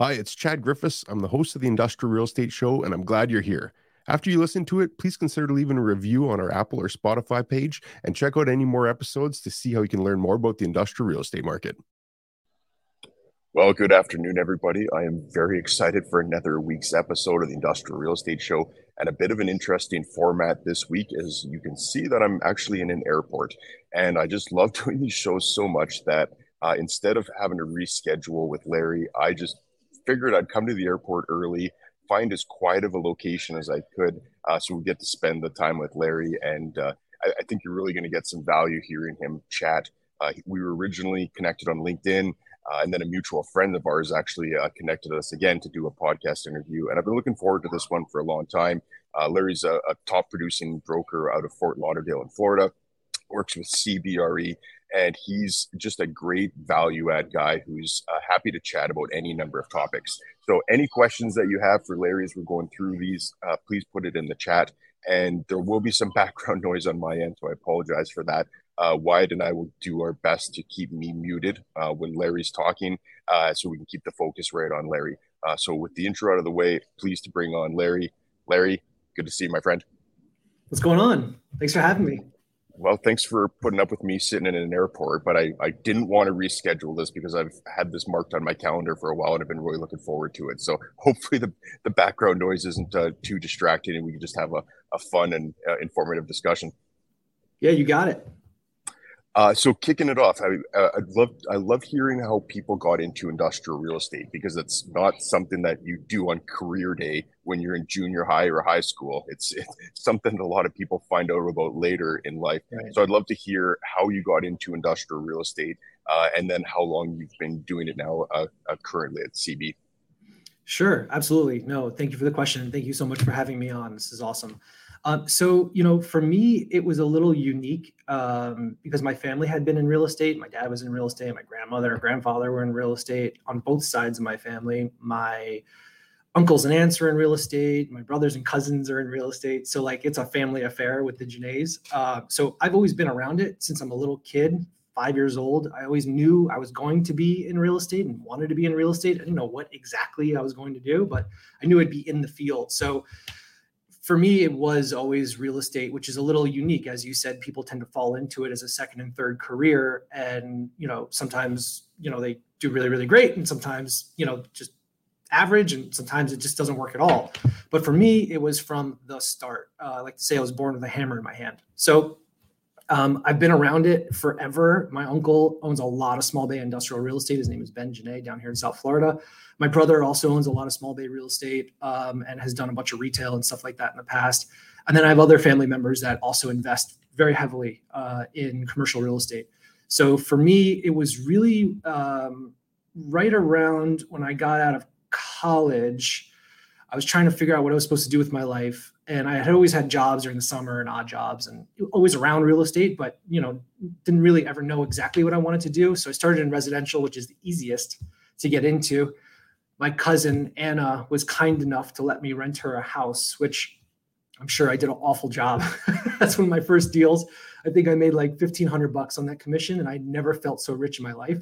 Hi, it's Chad Griffiths. I'm the host of the Industrial Real Estate Show, and I'm glad you're here. After you listen to it, please consider leaving a review on our Apple or Spotify page and check out any more episodes to see how you can learn more about the industrial real estate market. Well, good afternoon, everybody. I am very excited for another week's episode of the Industrial Real Estate Show and a bit of an interesting format this week. As you can see, that I'm actually in an airport, and I just love doing these shows so much that uh, instead of having to reschedule with Larry, I just figured I'd come to the airport early, find as quiet of a location as I could, uh, so we get to spend the time with Larry. And uh, I, I, think you're really going to get some value hearing him chat. Uh, we were originally connected on LinkedIn. Uh, and then a mutual friend of ours actually uh, connected us again to do a podcast interview. And I've been looking forward to this one for a long time. Larry's a, a, top producing broker out of Fort Lauderdale in Florida, works with CBRE, and he's just a great value add guy who's uh, happy to chat about any number of topics. So, any questions that you have for Larry as we're going through these, uh, please put it in the chat. And there will be some background noise on my end, so I apologize for that uh, Wyatt and I will do our best to keep me muted uh, when Larry's talking uh, so we can keep the focus right on Larry. Uh, so, with the intro out of the way, pleased to bring on Larry. Larry, good to see you, my friend. What's going on? Thanks for having me. Well, thanks for putting up with me sitting in an airport, but I, I didn't want to reschedule this because I've had this marked on my calendar for a while and I've been really looking forward to it. So hopefully the, the background noise isn't uh, too distracting and we can just have a, a fun and uh, informative discussion. Yeah, you got it. Uh, so kicking it off, I uh, I love I love hearing how people got into industrial real estate because it's not something that you do on career day when you're in junior high or high school. It's, it's something that a lot of people find out about later in life. Right. So I'd love to hear how you got into industrial real estate uh, and then how long you've been doing it now uh, uh, currently at CB. Sure, absolutely. No, thank you for the question. Thank you so much for having me on. This is awesome. Um, so, you know, for me, it was a little unique um, because my family had been in real estate. My dad was in real estate. My grandmother and grandfather were in real estate on both sides of my family. My uncles and aunts are in real estate. My brothers and cousins are in real estate. So, like, it's a family affair with the Genets. Uh, so, I've always been around it since I'm a little kid, five years old. I always knew I was going to be in real estate and wanted to be in real estate. I didn't know what exactly I was going to do, but I knew I'd be in the field. So, for me, it was always real estate, which is a little unique. As you said, people tend to fall into it as a second and third career. And, you know, sometimes, you know, they do really, really great. And sometimes, you know, just average. And sometimes it just doesn't work at all. But for me, it was from the start. Uh, I like to say I was born with a hammer in my hand. So um, I've been around it forever. My uncle owns a lot of small bay industrial real estate. His name is Ben Genet down here in South Florida. My brother also owns a lot of small bay real estate um, and has done a bunch of retail and stuff like that in the past. And then I have other family members that also invest very heavily uh, in commercial real estate. So for me, it was really um, right around when I got out of college. I was trying to figure out what I was supposed to do with my life and I had always had jobs during the summer and odd jobs and always around real estate, but you know, didn't really ever know exactly what I wanted to do. So I started in residential, which is the easiest to get into. My cousin Anna was kind enough to let me rent her a house, which I'm sure I did an awful job. That's one of my first deals. I think I made like 1500 bucks on that commission and I never felt so rich in my life.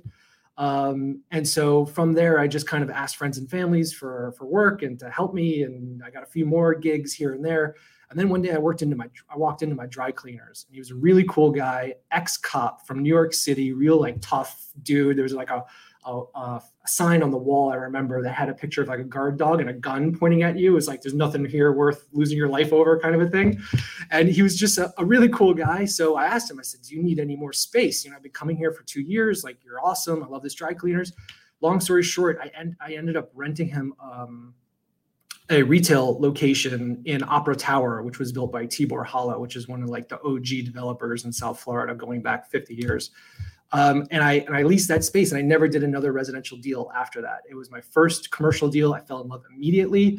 Um, and so from there, I just kind of asked friends and families for for work and to help me, and I got a few more gigs here and there. And then one day, I worked into my I walked into my dry cleaners, and he was a really cool guy, ex cop from New York City, real like tough dude. There was like a a, a, sign on the wall I remember that had a picture of like a guard dog and a gun pointing at you. It was like there's nothing here worth losing your life over, kind of a thing. And he was just a, a, really cool guy. So I asked him, I said, "Do you need any more space? You know, I've been coming here for two years. Like you're awesome. I love this dry cleaners." Long story short, I I ended up renting him. Um, a retail location in Opera Tower, which was built by Tibor Hollo, which is one of like the OG developers in South Florida, going back 50 years. Um, and I and I leased that space, and I never did another residential deal after that. It was my first commercial deal. I fell in love immediately,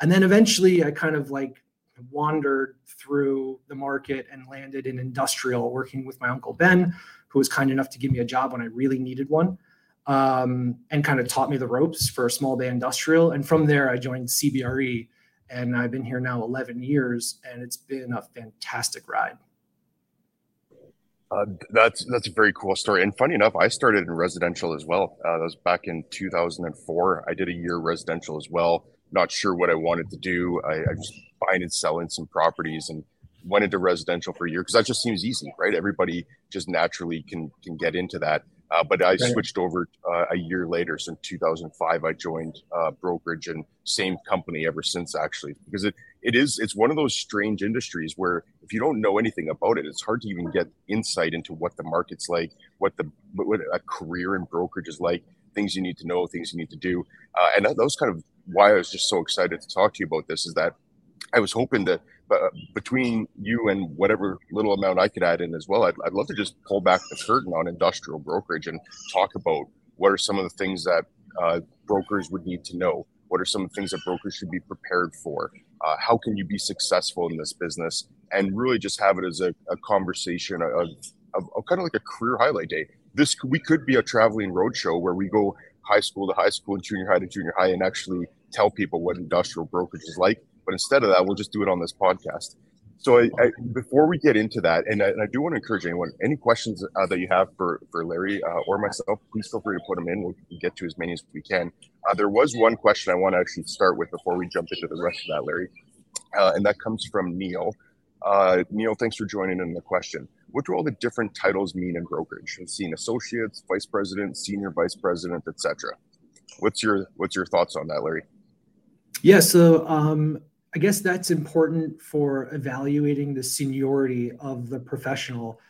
and then eventually I kind of like wandered through the market and landed in industrial, working with my uncle Ben, who was kind enough to give me a job when I really needed one, um, and kind of taught me the ropes for small bay industrial. And from there, I joined CBRE, and I've been here now 11 years, and it's been a fantastic ride. Uh, that's that's a very cool story. And funny enough, I started in residential as well. Uh, that was back in 2004. I did a year residential as well. Not sure what I wanted to do. I, I was buying and selling some properties and went into residential for a year because that just seems easy, right? Everybody just naturally can can get into that. Uh, but I switched over uh, a year later. So in 2005, I joined uh, brokerage and same company ever since, actually, because it it is it's one of those strange industries where if you don't know anything about it, it's hard to even get insight into what the market's like, what the what a career in brokerage is like, things you need to know, things you need to do, uh, and that, that was kind of why I was just so excited to talk to you about this. Is that I was hoping that uh, between you and whatever little amount I could add in as well, I'd, I'd love to just pull back the curtain on industrial brokerage and talk about what are some of the things that uh, brokers would need to know. What are some of the things that brokers should be prepared for? Uh, how can you be successful in this business? And really just have it as a, a conversation of, of, of, kind of like a career highlight day. This we could be a traveling roadshow where we go high school to high school and junior high to junior high and actually tell people what industrial brokerage is like but instead of that, we'll just do it on this podcast. So I, I, before we get into that, and I, and I, do want to encourage anyone, any questions uh, that you have for, for Larry uh, or myself, please feel free to put them in. We'll get to as many as we can. Uh, there was one question I want to actually start with before we jump into the rest of that, Larry. Uh, and that comes from Neil. Uh, Neil, thanks for joining in the question. What do all the different titles mean in brokerage? I've seen associates, vice president, senior vice president, etc. What's your what's your thoughts on that, Larry? Yeah, so um, I guess that's important for evaluating the seniority of the professional.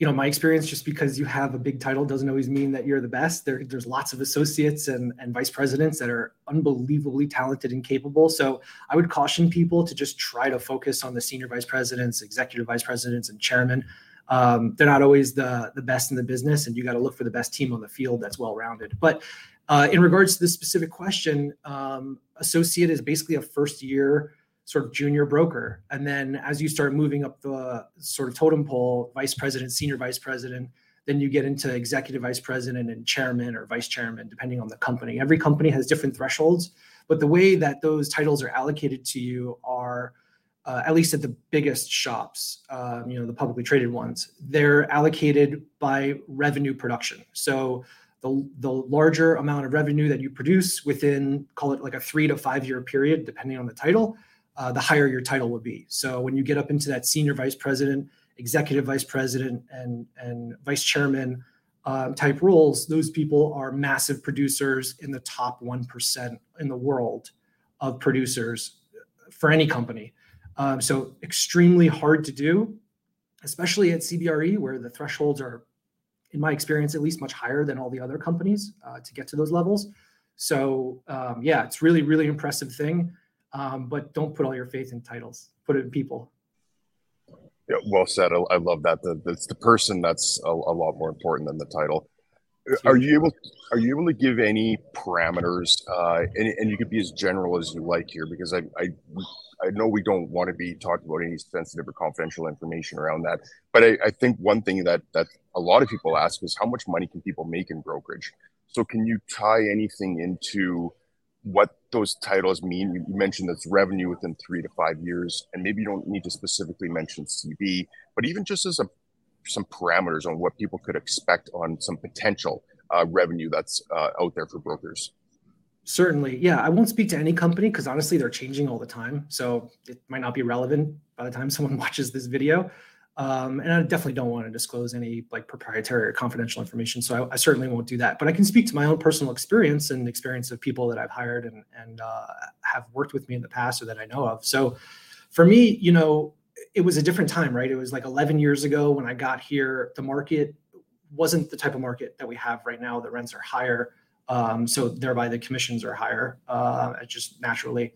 You know, my experience, just because you have a big title doesn't always mean that you're the best. There, there's lots of associates and, and vice presidents that are unbelievably talented and capable. So I would caution people to just try to focus on the senior vice presidents, executive vice presidents, and chairman. Um, they're not always the the best in the business, and you got to look for the best team on the field that's well rounded. But uh, in regards to this specific question, um, associate is basically a first year sort of junior broker. And then as you start moving up the sort of totem pole, vice president, senior vice president, then you get into executive vice president and chairman or vice chairman, depending on the company. Every company has different thresholds, but the way that those titles are allocated to you are, uh, at least at the biggest shops, um, you know, the publicly traded ones, they're allocated by revenue production. So the, the larger amount of revenue that you produce within, call it like a three to five year period, depending on the title, uh, the higher your title would be. So when you get up into that senior vice president, executive vice president, and and vice chairman um, type roles, those people are massive producers in the top one percent in the world of producers for any company. Um, so extremely hard to do, especially at CBRE where the thresholds are in my experience, at least much higher than all the other companies uh, to get to those levels. So um, yeah, it's really, really impressive thing. Um, but don't put all your faith in titles. Put it in people. Yeah, well said. I, I love that. The, it's the person that's a, a, lot more important than the title. Are you able? Are you able to give any parameters? Uh, and, and you could be as general as you like here, because I, I I know we don't want to be talking about any sensitive or confidential information around that, but I, I, think one thing that that a lot of people ask is how much money can people make in brokerage? So can you tie anything into what those titles mean? You mentioned that's revenue within three to five years, and maybe you don't need to specifically mention CB, but even just as a some parameters on what people could expect on some potential uh, revenue that's uh, out there for brokers. Certainly. Yeah. I won't speak to any company because honestly, they're changing all the time. So it might not be relevant by the time someone watches this video. Um, and I definitely don't want to disclose any like proprietary or confidential information. So I, I, certainly won't do that. But I can speak to my own personal experience and experience of people that I've hired and, and uh, have worked with me in the past or that I know of. So for me, you know, it was a different time, right? It was like 11 years ago when I got here. The market wasn't the type of market that we have right now. The rents are higher. Um, so thereby the commissions are higher, uh, just naturally.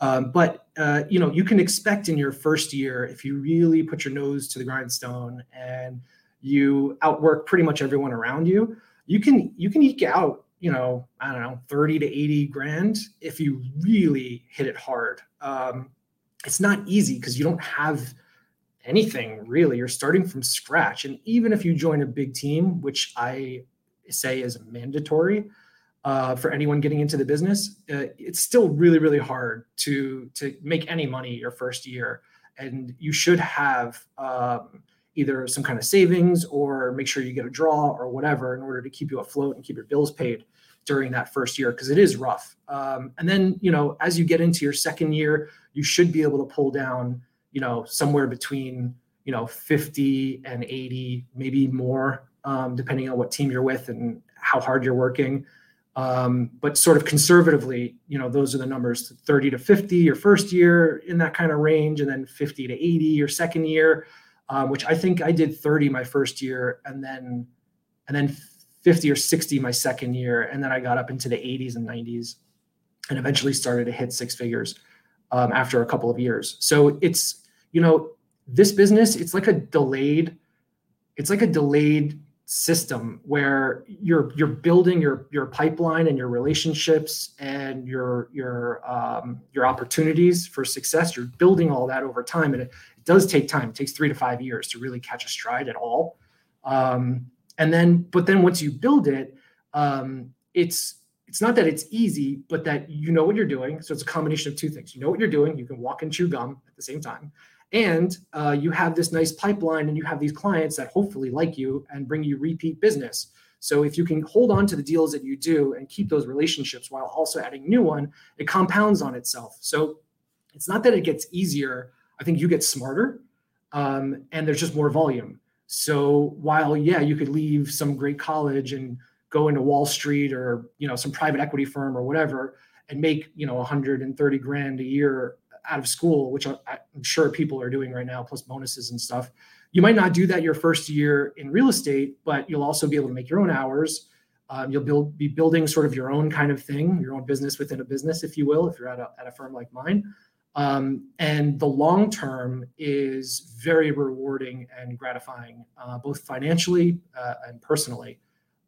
Um, but uh, you know, you can expect in your first year if you really put your nose to the grindstone and you outwork pretty much everyone around you, you can you can eke out you know I don't know 30 to 80 grand if you really hit it hard. Um, it's not easy because you don't have anything really. You're starting from scratch, and even if you join a big team, which I say is mandatory, uh, for anyone getting into the business, uh, it's still really, really hard to to make any money your first year, and you should have um, either some kind of savings or make sure you get a draw or whatever in order to keep you afloat and keep your bills paid during that first year because it is rough. Um, and then, you know, as you get into your second year, you should be able to pull down, you know, somewhere between, you know, 50 and 80, maybe more, um, depending on what team you're with and how hard you're working. Um, but sort of conservatively, you know, those are the numbers 30 to 50 your first year in that kind of range, and then 50 to 80 your second year, um, which I think I did 30 my first year, and then and then 50 or 60 my second year, and then I got up into the 80s and 90s, and eventually started to hit six figures um, after a couple of years. So it's you know this business, it's like a delayed, it's like a delayed system where you're you're building your your pipeline and your relationships and your your um, your opportunities for success. You're building all that over time and it, it, does take time. It takes three to five years to really catch a stride at all. Um, and then but then once you build it um, it's it's not that it's easy but that you know what you're doing. So it's a combination of two things. You know what you're doing. You can walk and chew gum at the same time and uh, you have this nice pipeline and you have these clients that hopefully like you and bring you repeat business. So if you can hold on to the deals that you do and keep those relationships while also adding new one it compounds on itself. So it's not that it gets easier. I think you get smarter um, and there's just more volume. So while yeah you could leave some great college and go into wall street or you know some private equity firm or whatever and make you know 130 grand a year out of school, which I'm sure people are doing right now, plus bonuses and stuff. You might not do that your first year in real estate, but you'll also be able to make your own hours. Um, you'll build, be building sort of your own kind of thing, your own business within a business, if you will, if you're at a, at a firm like mine. Um, and the long term is very rewarding and gratifying, uh, both financially uh, and personally.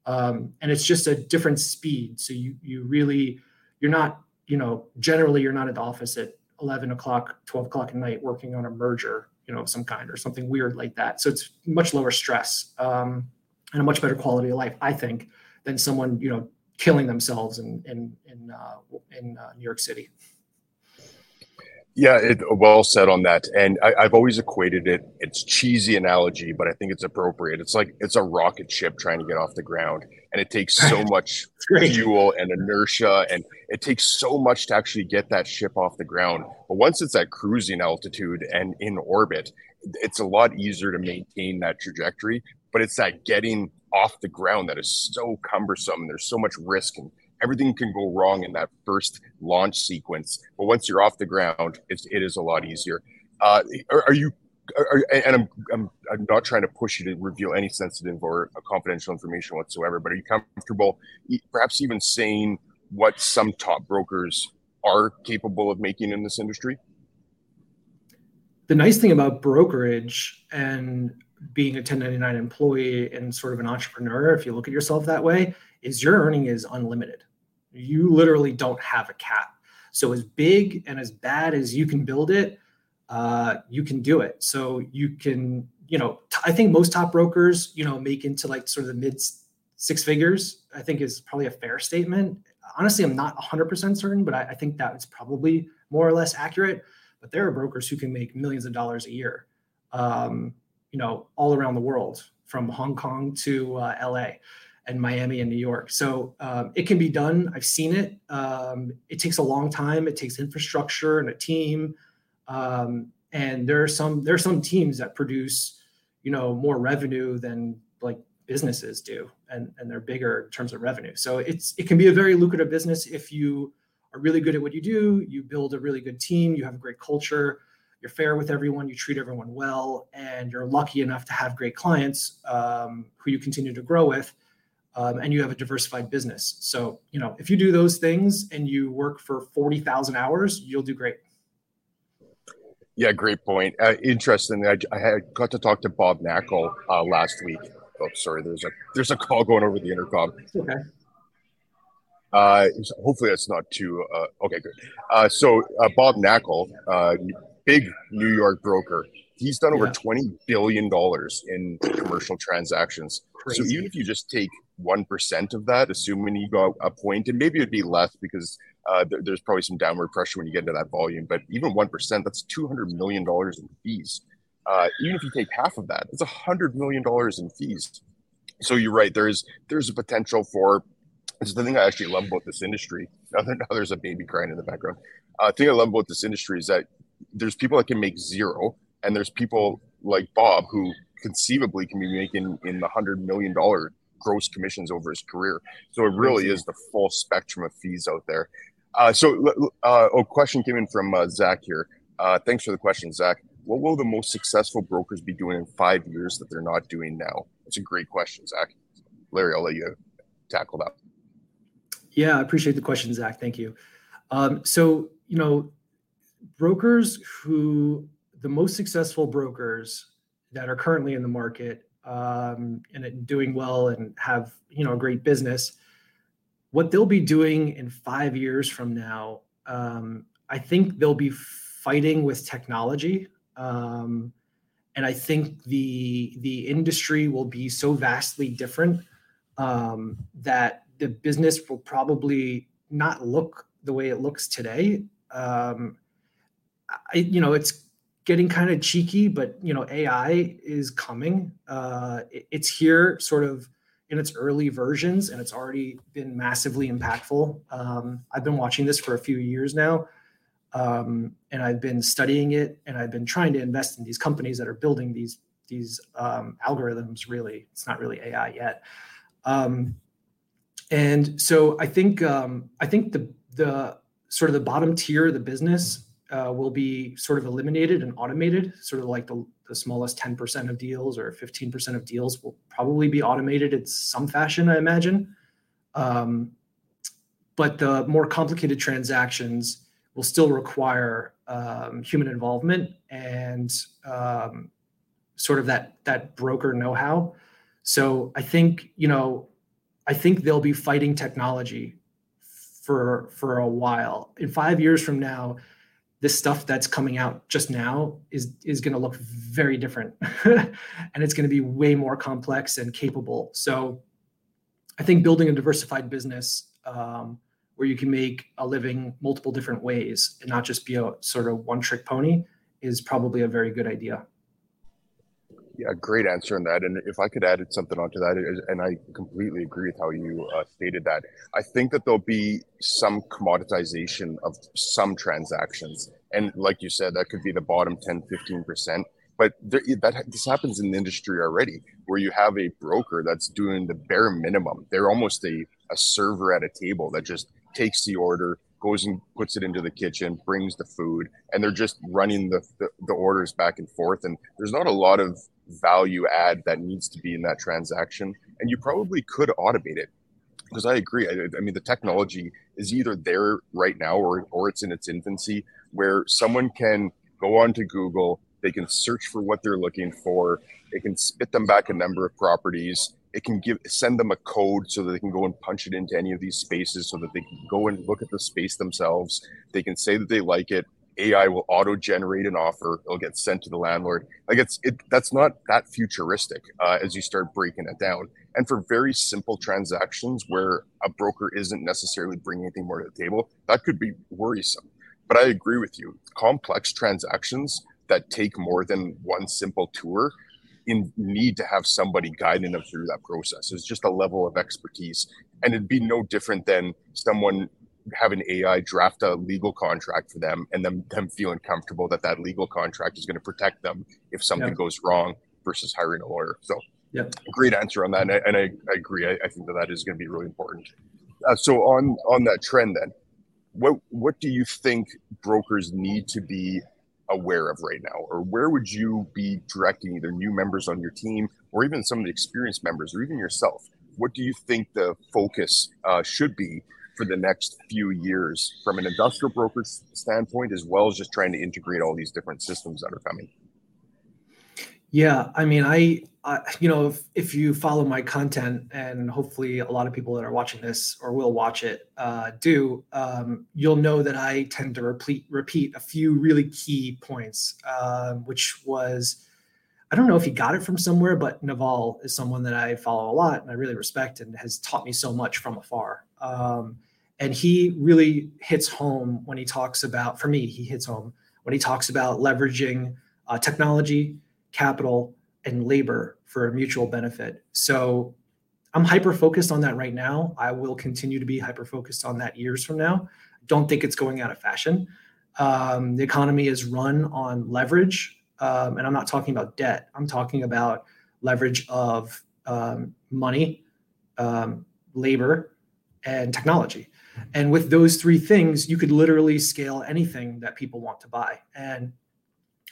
Um, and it's just a different speed. So you you really you're not you know generally you're not at the office at 11 o'clock, 12 o'clock at night working on a merger, you know, of some kind or something weird like that. So it's much lower stress um, and a much better quality of life, I think, than someone, you know, killing themselves in in in, uh, in uh, New York City. Yeah, it, well said on that. And I, have always equated it. It's cheesy analogy, but I think it's appropriate. It's like it's a rocket ship trying to get off the ground, and it takes so much fuel and inertia, and it takes so much to actually get that ship off the ground. But once it's at cruising altitude and in orbit, it's a lot easier to maintain that trajectory. But it's that getting off the ground that is so cumbersome. and There's so much risk and everything can go wrong in that first launch sequence. But once you're off the ground, it's, it is a lot easier. Uh, are, are, you? Are, and I'm, I'm I'm not trying to push you to reveal any sensitive or confidential information whatsoever. But are you comfortable, perhaps even saying what some top brokers are capable of making in this industry? The nice thing about brokerage and being a 1099 employee and sort of an entrepreneur, if you look at yourself that way, is your earning is unlimited. You literally don't have a cap. So as big and as bad as you can build it, uh, you can do it. So you can, you know, t- I think most top brokers, you know, make into like sort of the mid six figures. I think is probably a fair statement. Honestly, I'm not 100% certain, but I, I think that is probably more or less accurate. But there are brokers who can make millions of dollars a year, um, you know, all around the world, from Hong Kong to uh, LA and Miami and New York. So um, it can be done. I've seen it. Um, it takes a long time. It takes infrastructure and a team. Um, and there are some there are some teams that produce, you know, more revenue than like businesses do, and and they're bigger in terms of revenue. So it's it can be a very lucrative business if you are really good at what you do. You build a really good team. You have a great culture. You're fair with everyone. You treat everyone well, and you're lucky enough to have great clients um, who you continue to grow with um, and you have a diversified business. So, you know, if you do those things and you work for 40,000 hours, you'll do great. Yeah, great point. Uh, interesting. I, I had got to talk to Bob Knakal uh, last week. Oh, sorry. There's a there's a call going over the intercom. Okay. Uh, hopefully that's not too. Uh, okay, good. Uh, so uh, Bob Knakal, uh, big New York broker, he's done over yeah. twenty billion dollars in commercial transactions. Crazy. So even if you just take one percent of that, assuming you go a point, and maybe it'd be less because uh, there, there's probably some downward pressure when you get into that volume. But even one percent, that's two hundred million dollars in fees. uh, even if you take half of that, it's a hundred million dollars in fees. So you're right. There's there's a potential for. It's the thing I actually love about this industry. Now, now there's a baby crying in the background. Uh, the thing I love about this industry is that there's people that can make zero, and there's people like Bob who conceivably can be making in the hundred million dollar gross commissions over his career. So it really is the full spectrum of fees out there. Uh, so, uh, question came in from uh, Zach here. Uh, thanks for the question, Zach. What will the most successful brokers be doing in five years that they're not doing now? It's a great question, Zach. Larry, I'll let you tackle that. Yeah, I appreciate the question, Zach. Thank you. Um, so, you know, brokers who the most successful brokers that are currently in the market um, and doing well and have you know a great business what they'll be doing in five years from now um, i think they'll be fighting with technology um, and i think the the industry will be so vastly different um, that the business will probably not look the way it looks today um, I, you know it's getting kind of cheeky, but you know, AI is coming. Uh, it, it's here, sort of in its early versions, and it's already been massively impactful. Um, I've been watching this for a few years now, um, and I've been studying it, and I've been trying to invest in these companies that are building these these um, algorithms. Really, it's not really AI yet. Um, and so I think um, I think the the sort of the bottom tier of the business uh, will be sort of eliminated and automated, sort of like the, the smallest 10% of deals or 15% of deals will probably be automated in some fashion, I imagine. Um, but the more complicated transactions will still require um, human involvement and um, sort of that that broker know-how. So I think you know, I think they'll be fighting technology for for a while. In five years from now, this stuff that's coming out just now is is going to look very different. And it's going to be way more complex and capable. So i think building a diversified business um, where you can make a living multiple different ways and not just be a sort of one trick pony is probably a very good idea yeah, great answer on that. And if I could add something onto that, and I completely agree with how you uh, stated that, I think that there'll be some commoditization of some transactions. And like you said, that could be the bottom 10, 15%. But there, that this happens in the industry already, where you have a broker that's doing the bare minimum. They're almost a, a server at a table that just takes the order, goes and puts it into the kitchen, brings the food, and they're just running the, the, the, orders back and forth. And there's not a lot of value add that needs to be in that transaction. And you probably could automate it because I agree. I, I, mean, the technology is either there right now or, or it's in its infancy where someone can go onto Google, they can search for what they're looking for, it can spit them back a number of properties. It can give send them a code so that they can go and punch it into any of these spaces so that they can go and look at the space themselves. They can say that they like it. AI will auto generate an offer. It'll get sent to the landlord. Like it's it that's not that futuristic uh, as you start breaking it down. And for very simple transactions where a broker isn't necessarily bringing anything more to the table, that could be worrisome. But I agree with you. Complex transactions that take more than one simple tour in need to have somebody guiding them through that process. It's just a level of expertise. And it'd be no different than someone have an AI draft a legal contract for them and then them feeling comfortable that that legal contract is going to protect them if something yeah. goes wrong versus hiring a lawyer. So, yeah, great answer on that, and I, and I, I agree. I, I, think that that is going to be really important. Uh, so on on that trend, then, what what do you think brokers need to be aware of right now, or where would you be directing either new members on your team, or even some of the experienced members, or even yourself? What do you think the focus uh, should be for the next few years from an industrial broker standpoint, as well as just trying to integrate all these different systems that are coming? Yeah, I mean, I, I, you know, if, if you follow my content, and hopefully a lot of people that are watching this or will watch it uh, do, um, you'll know that I tend to repeat repeat a few really key points, uh, which was, I don't know if he got it from somewhere, but Naval is someone that I follow a lot and I really respect and has taught me so much from afar. Um, and he really hits home when he talks about, for me, he hits home when he talks about leveraging uh, technology capital, and labor for a mutual benefit. So I'm hyper focused on that right now. I will continue to be hyper focused on that years from now. Don't think it's going out of fashion. Um, the economy is run on leverage, um, and I'm not talking about debt. I'm talking about leverage of um, money, um, labor, and technology. And with those three things, you could literally scale anything that people want to buy. And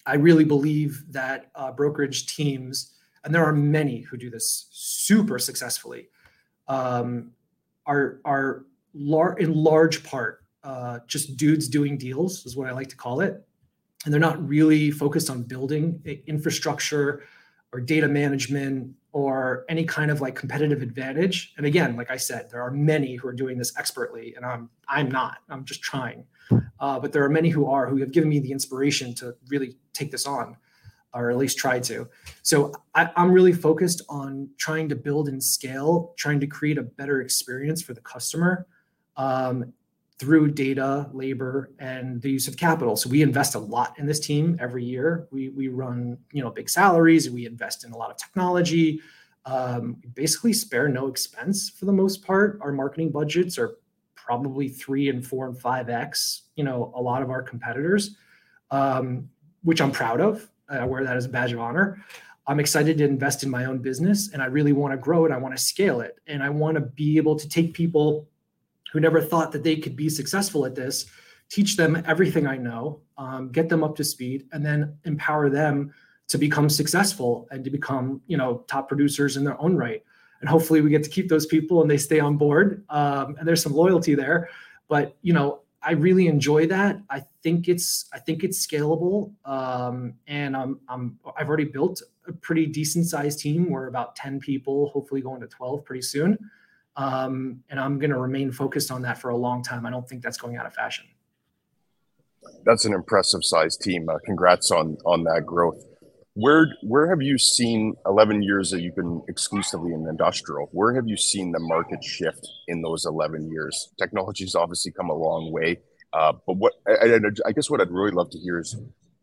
I really believe that uh, brokerage teams, and there are many who do this super successfully, um, are are lar- in large part uh, just dudes doing deals, is what I like to call it, and they're not really focused on building infrastructure or data management or any kind of like competitive advantage. And again, like I said, there are many who are doing this expertly, and I'm I'm not. I'm just trying. Uh, but there are many who are who have given me the inspiration to really take this on, or at least try to. So I, I'm really focused on trying to build and scale, trying to create a better experience for the customer. Um, through data, labor, and the use of capital. So we invest a lot in this team every year. We we run you know big salaries. We invest in a lot of technology. Um, basically spare no expense for the most part. Our marketing budgets are probably three and four and five x. You know a lot of our competitors, um, which I'm proud of. I wear that as a badge of honor. I'm excited to invest in my own business, and I really want to grow it. I want to scale it, and I want to be able to take people who never thought that they could be successful at this, teach them everything I know, um, get them up to speed, and then empower them to become successful and to become, you know, top producers in their own right. And hopefully, we get to keep those people and they stay on board. Um, and there's some loyalty there, but you know, I really enjoy that. I think it's I think it's scalable, um, and I'm, I'm I've already built a pretty decent sized team. We're about ten people, hopefully going to twelve pretty soon. Um, and I'm going to remain focused on that for a long time. I don't think that's going out of fashion. That's an impressive size team. Uh, congrats on on that growth. Where where have you seen 11 years that you've been exclusively in industrial? Where have you seen the market shift in those 11 years? Technology's obviously come a long way, uh, but what I, I guess what I'd really love to hear is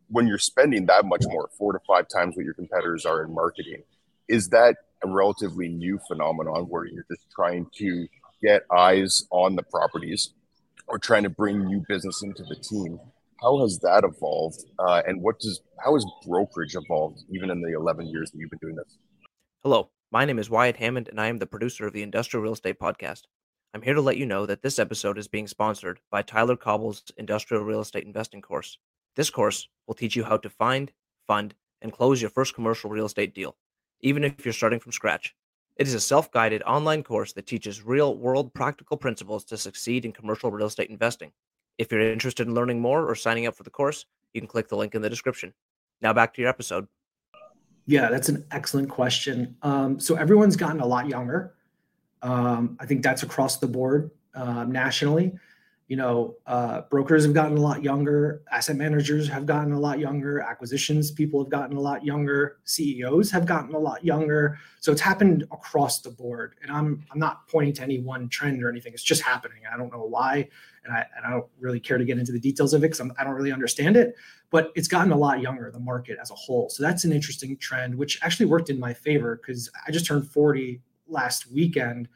when you're spending that much more, four to five times what your competitors are in marketing, is that a relatively new phenomenon where you're just trying to get eyes on the properties or trying to bring new business into the team. How has that evolved, uh, and what does how has brokerage evolved even in the 11 years that you've been doing this? Hello, my name is Wyatt Hammond, and I am the producer of the Industrial Real Estate Podcast. I'm here to let you know that this episode is being sponsored by Tyler Cauble's Industrial Real Estate Investing course. This course will teach you how to find, fund, and close your first commercial real estate deal even if you're starting from scratch. It is a self guided online course that teaches real world practical principles to succeed in commercial real estate investing. If you're interested in learning more or signing up for the course, you can click the link in the description. Now back to your episode. Yeah, that's an excellent question. Um, so everyone's gotten a lot younger. Um, I think that's across the board uh, nationally you know, uh, brokers have gotten a lot younger, asset managers have gotten a lot younger, acquisitions people have gotten a lot younger, CEOs have gotten a lot younger. So it's happened across the board. And I'm I'm not pointing to any one trend or anything. It's just happening. I don't know why, and I and I don't really care to get into the details of it because I don't really understand it. But it's gotten a lot younger, the market as a whole. So that's an interesting trend, which actually worked in my favor because I just turned 40 last weekend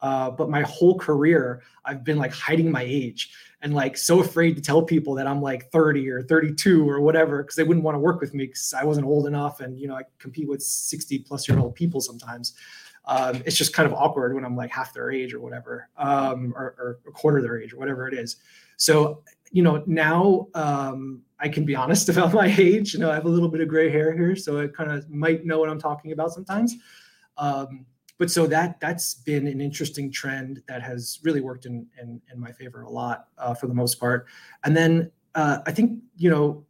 uh, but my whole career, I've been like hiding my age and like so afraid to tell people that I'm like 30 or 32 or whatever because they wouldn't want to work with me because I wasn't old enough. And, you know, I compete with 60 plus year old people sometimes. Um, it's just kind of awkward when I'm like half their age or whatever, um, or, or, a quarter their age or whatever it is. So, you know, now um, I can be honest about my age. You know, I have a little bit of gray hair here, so I kind of might know what I'm talking about sometimes. But so that that's been an interesting trend that has really worked in in, in my favor a lot uh, for the most part. And then uh, I think you know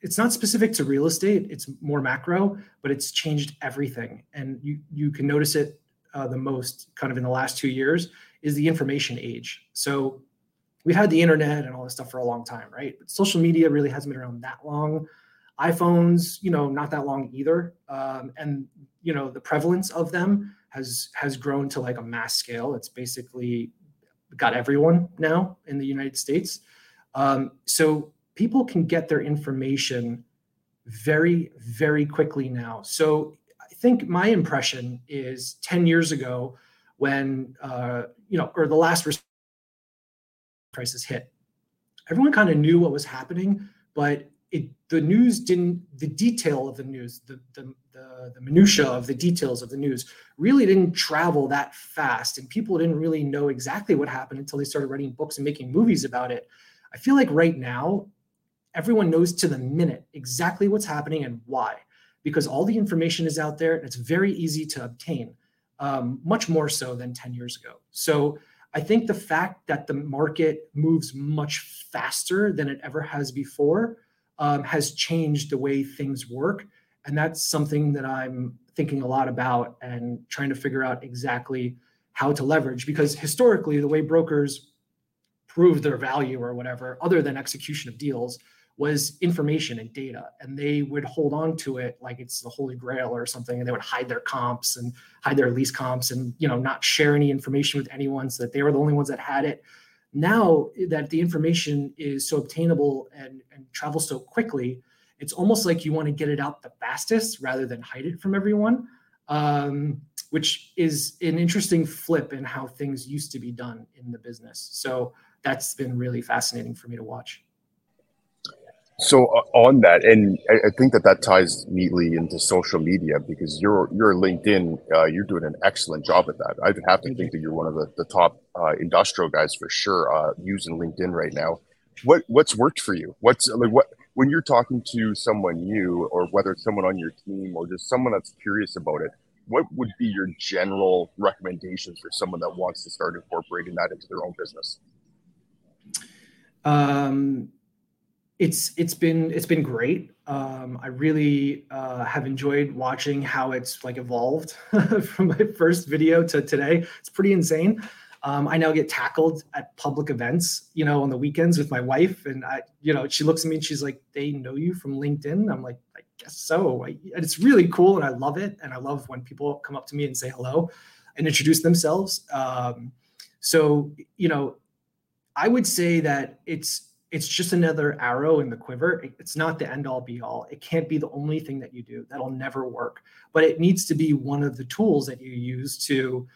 it's not specific to real estate; it's more macro, but it's changed everything. And you you can notice it uh, the most kind of in the last two years is the information age. So we've had the internet and all this stuff for a long time, right? But social media really hasn't been around that long. iPhones, you know, not that long either. Um, and you know the prevalence of them has has grown to like a mass scale. It's basically got everyone now in the United States. Um, so people can get their information very, very quickly now. So I think my impression is 10 years ago when, uh, you know, or the last crisis hit, everyone kind of knew what was happening, but it, the news didn't, the detail of the news, the, the, the, the minutia of the details of the news really didn't travel that fast. And people didn't really know exactly what happened until they started writing books and making movies about it. I feel like right now, everyone knows to the minute exactly what's happening and why, because all the information is out there and it's very easy to obtain, um, much more so than 10 years ago. So I think the fact that the market moves much faster than it ever has before um, has changed the way things work. And that's something that I'm thinking a lot about and trying to figure out exactly how to leverage. Because historically, the way brokers prove their value or whatever, other than execution of deals, was information and data. And they would hold on to it like it's the holy grail or something. And they would hide their comps and hide their lease comps and you know not share any information with anyone so that they were the only ones that had it now that the information is so obtainable and, and travels so quickly it's almost like you want to get it out the fastest rather than hide it from everyone um, which is an interesting flip in how things used to be done in the business. So that's been really fascinating for me to watch so uh, on that, and I, I, think that that ties neatly into social media because you're you're LinkedIn. Uh, you're doing an excellent job at that. I would have to think that you're one of the, the top uh, industrial guys for sure uh, using LinkedIn right now. What what's worked for you? What's like what when you're talking to someone new, or whether it's someone on your team or just someone that's curious about it? What would be your general recommendations for someone that wants to start incorporating that into their own business? Um it's it's been it's been great. Um, I really uh, have enjoyed watching how it's like evolved from my first video to today. It's pretty insane. Um, I now get tackled at public events, you know, on the weekends with my wife, and I, you know, she looks at me and she's like, "They know you from LinkedIn." I'm like, "I guess so." I, it's really cool, and I love it, and I love when people come up to me and say hello and introduce themselves. Um, so, you know, I would say that it's it's just another arrow in the quiver. It's not the end all be all. It can't be the only thing that you do. That'll never work. But it needs to be one of the tools that you use to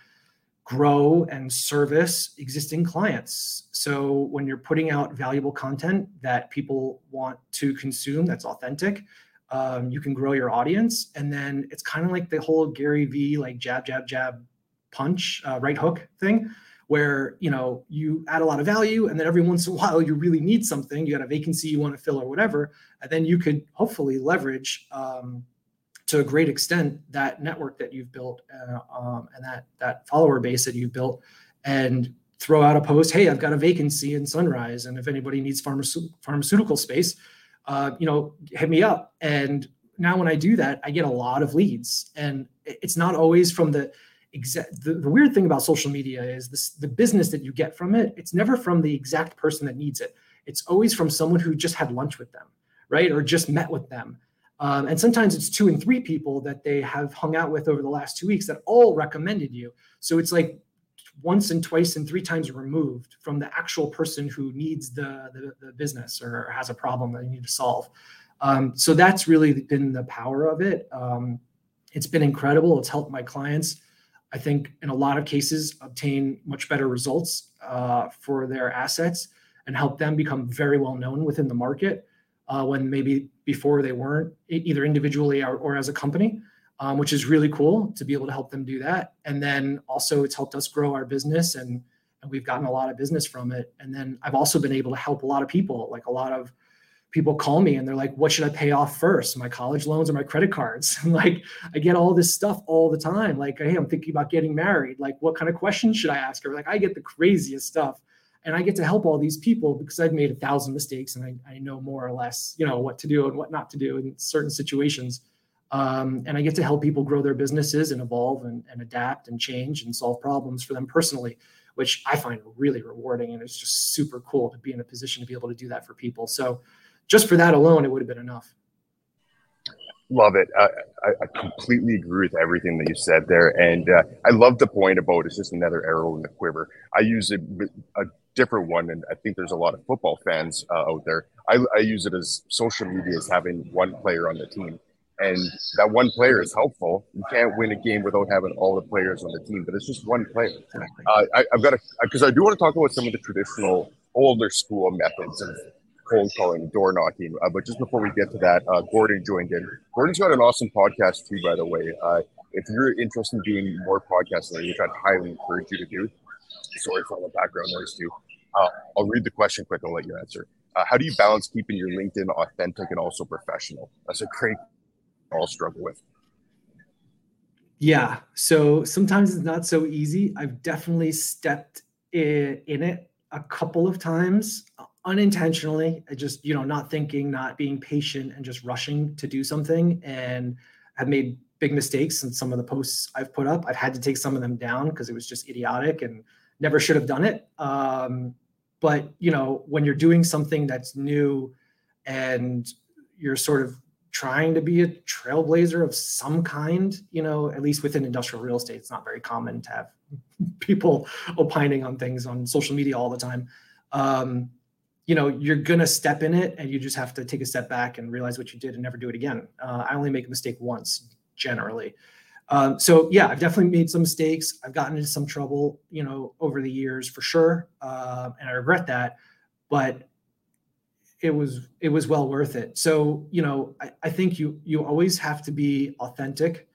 grow and service existing clients. So when you're putting out valuable content that people want to consume, that's authentic, um, you can grow your audience. And then it's kind of like the whole Gary V like jab, jab, jab, punch, uh, right hook thing where you know you add a lot of value and then every once in a while you really need something you got a vacancy you want to fill or whatever and then you could hopefully leverage um, to a great extent that network that you've built uh, um, and that that follower base that you've built and throw out a post hey i've got a vacancy in sunrise and if anybody needs pharmace- pharmaceutical space uh, you know hit me up. And now when i do that i get a lot of leads and it's not always from the exact the, the, weird thing about social media is this the business that you get from it it's never from the exact person that needs it. It's always from someone who just had lunch with them right? Or just met with them. Um, and sometimes it's two and three people that they have hung out with over the last two weeks that all recommended you. So it's like once and twice and three times removed from the actual person who needs the, the, the business or has a problem that you need to solve. Um, so that's really been the power of it. Um, it's been incredible. It's helped my clients I think in a lot of cases obtain much better results uh, for their assets and help them become very well known within the market uh, when maybe before they weren't either individually or, or as a company, um, which is really cool to be able to help them do that. And then also it's helped us grow our business and, and we've gotten a lot of business from it. And then I've also been able to help a lot of people, like a lot of people call me and they're like, what should I pay off first? My college loans or my credit cards? Like, I get all this stuff all the time. Like, hey, I'm thinking about getting married. Like, what kind of questions should I ask her? Like, I get the craziest stuff. And I get to help all these people because I've made a thousand mistakes and I, I know more or less, you know, what to do and what not to do in certain situations. Um, and I get to help people grow their businesses and evolve and, and adapt and change and solve problems for them personally, which I find really rewarding. And it's just super cool to be in a position to be able to do that for people. So just for that alone, it would have been enough. Love it. I, I, completely agree with everything that you said there. And uh, I love the point about it's just another arrow in the quiver. I use a, a different one, and I think there's a lot of football fans uh, out there. I, I use it as social media as having one player on the team and that one player is helpful. You can't win a game without having all the players on the team, but it's just one player. Uh, I, have got to because I do want to talk about some of the traditional older school methods of cold calling, door knocking. Uh, but just before we get to that, uh, Gordon joined in. Gordon's got an awesome podcast too, by the way. Uh, if you're interested in doing more podcasting, which I'd highly encourage you to do. Sorry for all the background noise too. Uh, I'll read the question quick. I'll let you answer. Uh, how do you balance keeping your LinkedIn authentic and also professional? That's a great all struggle with. Yeah. So sometimes it's not so easy. I've definitely stepped in it a couple of times unintentionally. I just, you know, not thinking, not being patient and just rushing to do something and have made big mistakes in some of the posts I've put up. I've had to take some of them down because it was just idiotic and never should have done it. Um, but you know, when you're doing something that's new and you're sort of trying to be a trailblazer of some kind, you know, at least within industrial real estate, it's not very common to have people opining on things on social media all the time. Um, you know, you're gonna step in it, and you just have to take a step back and realize what you did and never do it again. Uh, I only make a mistake once, generally. Um, so yeah, I've definitely made some mistakes. I've gotten into some trouble, you know, over the years for sure, uh, and I regret that. But it was it was well worth it. So you know, I, I think you you always have to be authentic.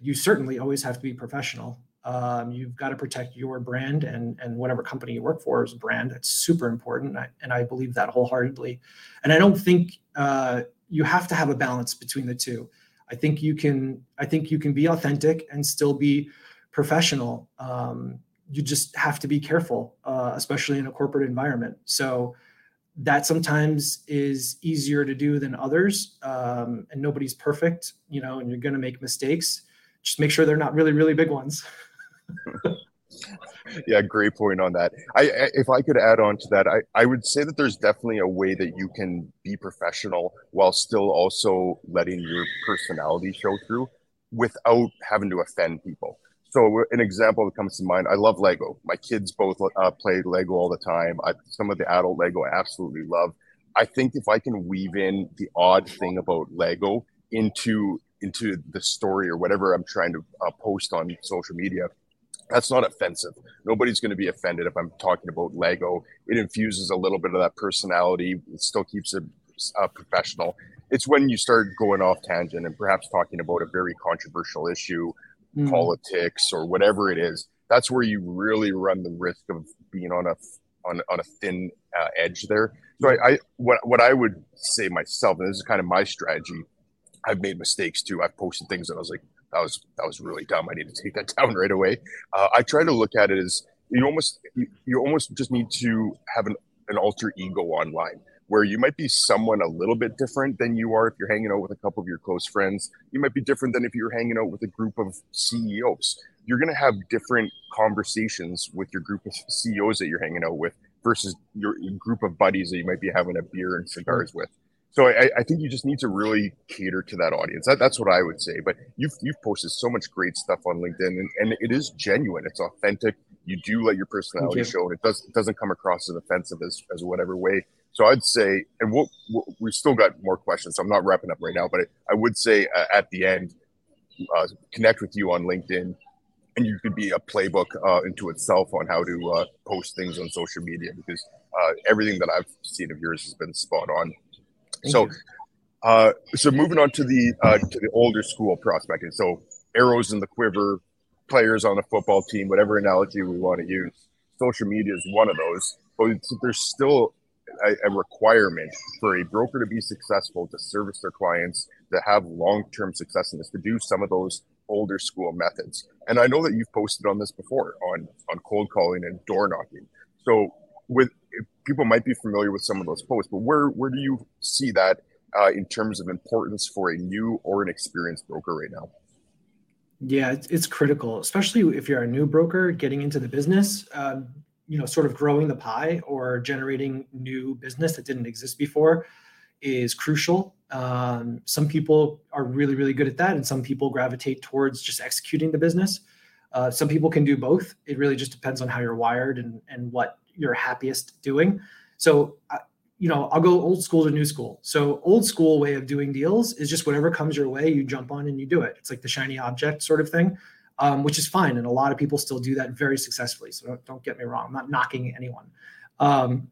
You certainly always have to be professional. Um, you've got to protect your brand and and whatever company you work for is a brand. It's super important, and I, and I believe that wholeheartedly. And I don't think uh, you have to have a balance between the two. I think you can I think you can be authentic and still be professional. Um, you just have to be careful, uh, especially in a corporate environment. So that sometimes is easier to do than others um, and nobody's perfect you know and you're going to make mistakes just make sure they're not really really big ones yeah great point on that. I, I, if i could add on to that I, I would say that there's definitely a way that you can be professional while still also letting your personality show through without having to offend people. So an example that comes to mind i love lego. My kids both uh, play lego all the time. I, some of the adult lego i absolutely love. I think if i can weave in the odd thing about lego into into the story or whatever i'm trying to uh, post on social media that's not offensive nobody's going to be offended if i'm talking about lego it infuses a little bit of that personality it still keeps it uh, professional it's when you start going off tangent and perhaps talking about a very controversial issue mm. politics or whatever it is, that's where you really run the risk of being on a on, on a thin uh, edge there. So I, I what what I would say myself, and this is kind of my strategy. I've made mistakes too. I've posted things that I was like, that was that was really dumb. I need to take that down right away. Uh, I try to look at it as you almost you, you almost just need to have an, an alter ego online where you might be someone a little bit different than you are if you're hanging out with a couple of your close friends. You might be different than if you're hanging out with a group of CEOs. You're going to have different conversations with your group of CEOs that you're hanging out with versus your group of buddies that you might be having a beer and cigars with. So I, I think you just need to really cater to that audience. That, that's what I would say. But you've you've posted so much great stuff on LinkedIn, and, and it is genuine. It's authentic. You do let your personality show, and it does it doesn't come across as offensive as as whatever way so I'd say, and we'll, we've still got more questions, so I'm not wrapping up right now, but I would say uh, at the end, uh, connect with you on LinkedIn, and you could be a playbook uh, into itself on how to uh, post things on social media because uh, everything that I've seen of yours has been spot on. Thank so, uh, so moving on to the uh, to the older school prospecting. So arrows in the quiver, players on a football team, whatever analogy we want to use. Social media is one of those, but there's still a, a, requirement for a broker to be successful, to service their clients, to have long term success in this, to do some of those older school methods. And I know that you've posted on this before on on cold calling and door knocking. So with people might be familiar with some of those posts, but where where do you see that uh, in terms of importance for a new or an experienced broker right now? Yeah, it's, it's critical, especially if you're a new broker getting into the business. Um, you know sort of growing the pie or generating new business that didn't exist before is crucial um, some people are really really good at that and some people gravitate towards just executing the business uh, some people can do both it really just depends on how you're wired and and what you're happiest doing. So, you know, I'll go old school to new school. So, old school way of doing deals is just whatever comes your way, you jump on and you do it. It's like the shiny object sort of thing, um, which is fine. And a lot of people still do that very successfully. So, don't, don't get me wrong. I'm not knocking anyone. Um,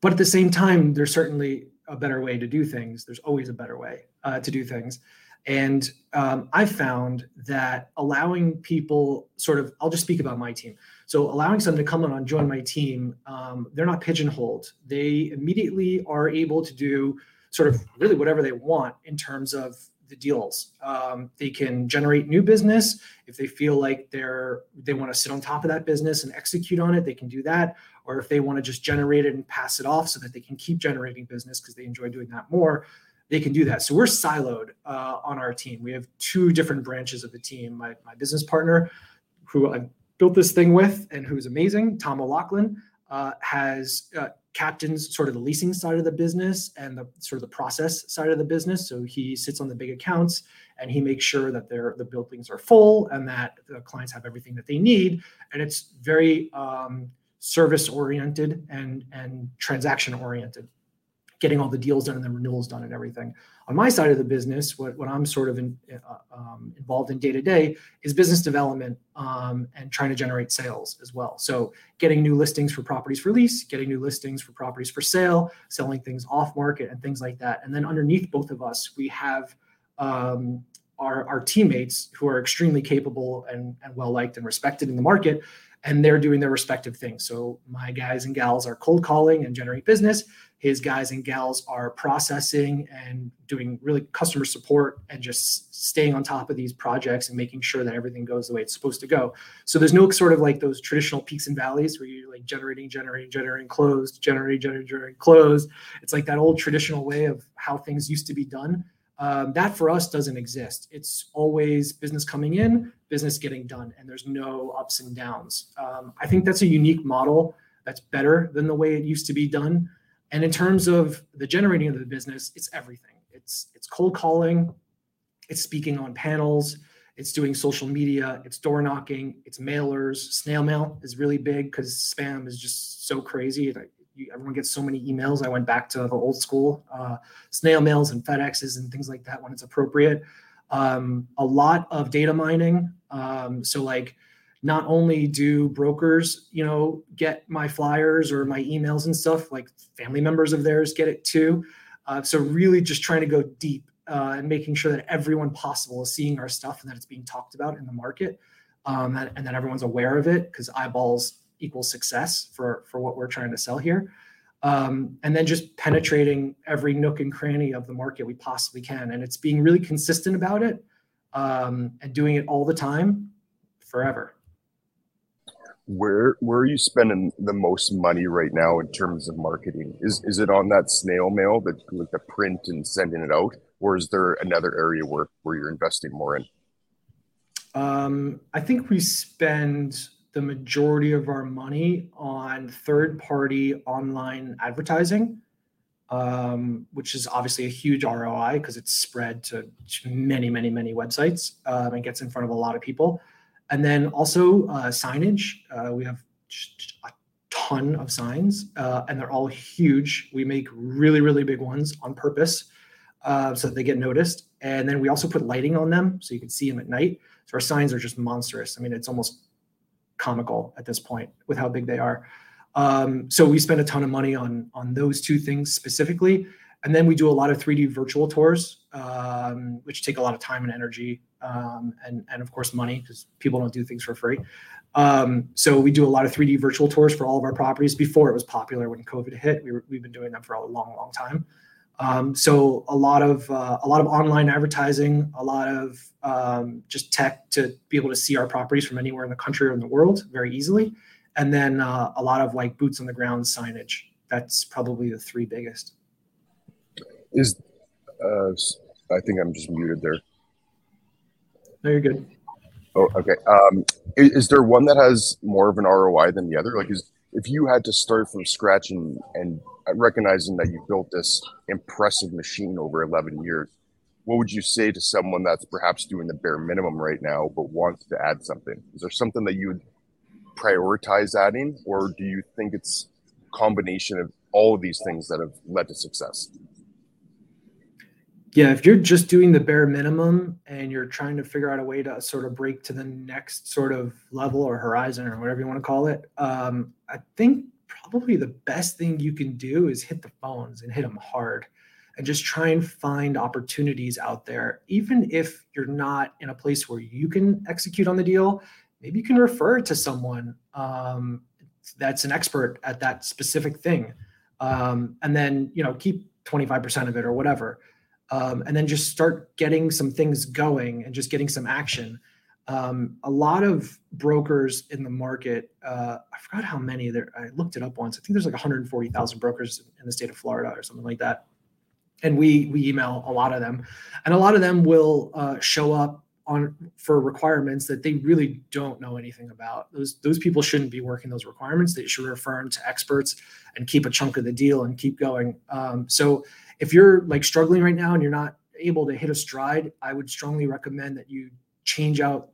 but at the same time, there's certainly a better way to do things. There's always a better way uh, to do things. And um, I found that allowing people sort of, I'll just speak about my team. So allowing someone to come on and join my team, um, they're not pigeonholed. They immediately are able to do sort of really whatever they want in terms of the deals. Um, they can generate new business if they feel like they're they want to sit on top of that business and execute on it. They can do that, or if they want to just generate it and pass it off so that they can keep generating business because they enjoy doing that more they can do that. So we're siloed uh, on our team. We have two different branches of the team. My, my business partner, who I built this thing with and who's amazing, Tom O'Loughlin, uh, has uh, captains sort of the leasing side of the business and the sort of the process side of the business. So he sits on the big accounts and he makes sure that their the buildings are full and that the clients have everything that they need. And it's very um, service oriented and and transaction oriented getting all the deals done and the renewals done and everything. On my side of the business, what, what I'm sort of in, uh, um, involved in day to day is business development um, and trying to generate sales as well. So getting new listings for properties for lease, getting new listings for properties for sale, selling things off market and things like that. And then underneath both of us, we have um, our, our teammates who are extremely capable and, and well liked and respected in the market and they're doing their respective things. So my guys and gals are cold calling and generating business his guys and gals are processing and doing really customer support and just staying on top of these projects and making sure that everything goes the way it's supposed to go. So there's no sort of like those traditional peaks and valleys where you're like generating, generating, generating, closed, generating, generating, generating, closed. It's like that old traditional way of how things used to be done. Um, that for us doesn't exist. It's always business coming in, business getting done, and there's no ups and downs. Um, I think that's a unique model that's better than the way it used to be done. And in terms of the generating of the business, it's everything. It's it's cold calling, it's speaking on panels, it's doing social media, it's door knocking, it's mailers. Snail mail is really big because spam is just so crazy. Everyone gets so many emails. I went back to the old school uh, snail mails and FedExes and things like that when it's appropriate. Um, a lot of data mining. Um, so like not only do brokers, you know, get my flyers or my emails and stuff, like family members of theirs get it too. Uh, so really just trying to go deep uh, and making sure that everyone possible is seeing our stuff and that it's being talked about in the market um, and, and that everyone's aware of it because eyeballs equals success for, for what we're trying to sell here. Um, and then just penetrating every nook and cranny of the market we possibly can. And it's being really consistent about it um, and doing it all the time forever where where are you spending the most money right now in terms of marketing? Is is it on that snail mail, the like the print and sending it out, or is there another area where where you're investing more in? Um, I think we spend the majority of our money on third party online advertising, um, which is obviously a huge ROI because it's spread to many, many, many websites um, and gets in front of a lot of people. And then also uh, signage. Uh, we have a ton of signs, uh, and they're all huge. We make really, really big ones on purpose uh, so they get noticed. And then we also put lighting on them so you can see them at night. So our signs are just monstrous. I mean, it's almost comical at this point with how big they are. Um, so we spend a ton of money on on those two things specifically, and then we do a lot of 3D virtual tours, um, which take a lot of time and energy um, and and of course money because people don't do things for free. Um, so we do a lot of 3D virtual tours for all of our properties. Before it was popular when COVID hit, we were, we've been doing them for a long, long time. Um, so a lot of uh, a lot of online advertising, a lot of um, just tech to be able to see our properties from anywhere in the country or in the world very easily, and then uh, a lot of like boots on the ground signage. That's probably the three biggest. Is uh, I think I'm just muted there. No, you're good. Oh, okay. Um, is, is, there one that has more of an ROI than the other? Like, is if you had to start from scratch and and recognizing that you built this impressive machine over 11 years, what would you say to someone that's perhaps doing the bare minimum right now but wants to add something? Is there something that you would prioritize adding, or do you think it's combination of all of these things that have led to success? Yeah, if you're just doing the bare minimum and you're trying to figure out a way to sort of break to the next sort of level or horizon or whatever you want to call it, um, I think probably the best thing you can do is hit the phones and hit them hard and just try and find opportunities out there. Even if you're not in a place where you can execute on the deal, maybe you can refer to someone um, that's an expert at that specific thing. Um, and then, you know, keep 25% of it or whatever um, and then just start getting some things going and just getting some action. Um, a lot of brokers in the market, uh, I forgot how many there. I looked it up once. I think there's like 140,000 brokers in the state of Florida or something like that. And we we email a lot of them, and a lot of them will uh, show up on for requirements that they really don't know anything about. Those those people shouldn't be working those requirements. They should refer them to experts and keep a chunk of the deal and keep going. Um, so if you're like struggling right now and you're not able to hit a stride, I would strongly recommend that you change out,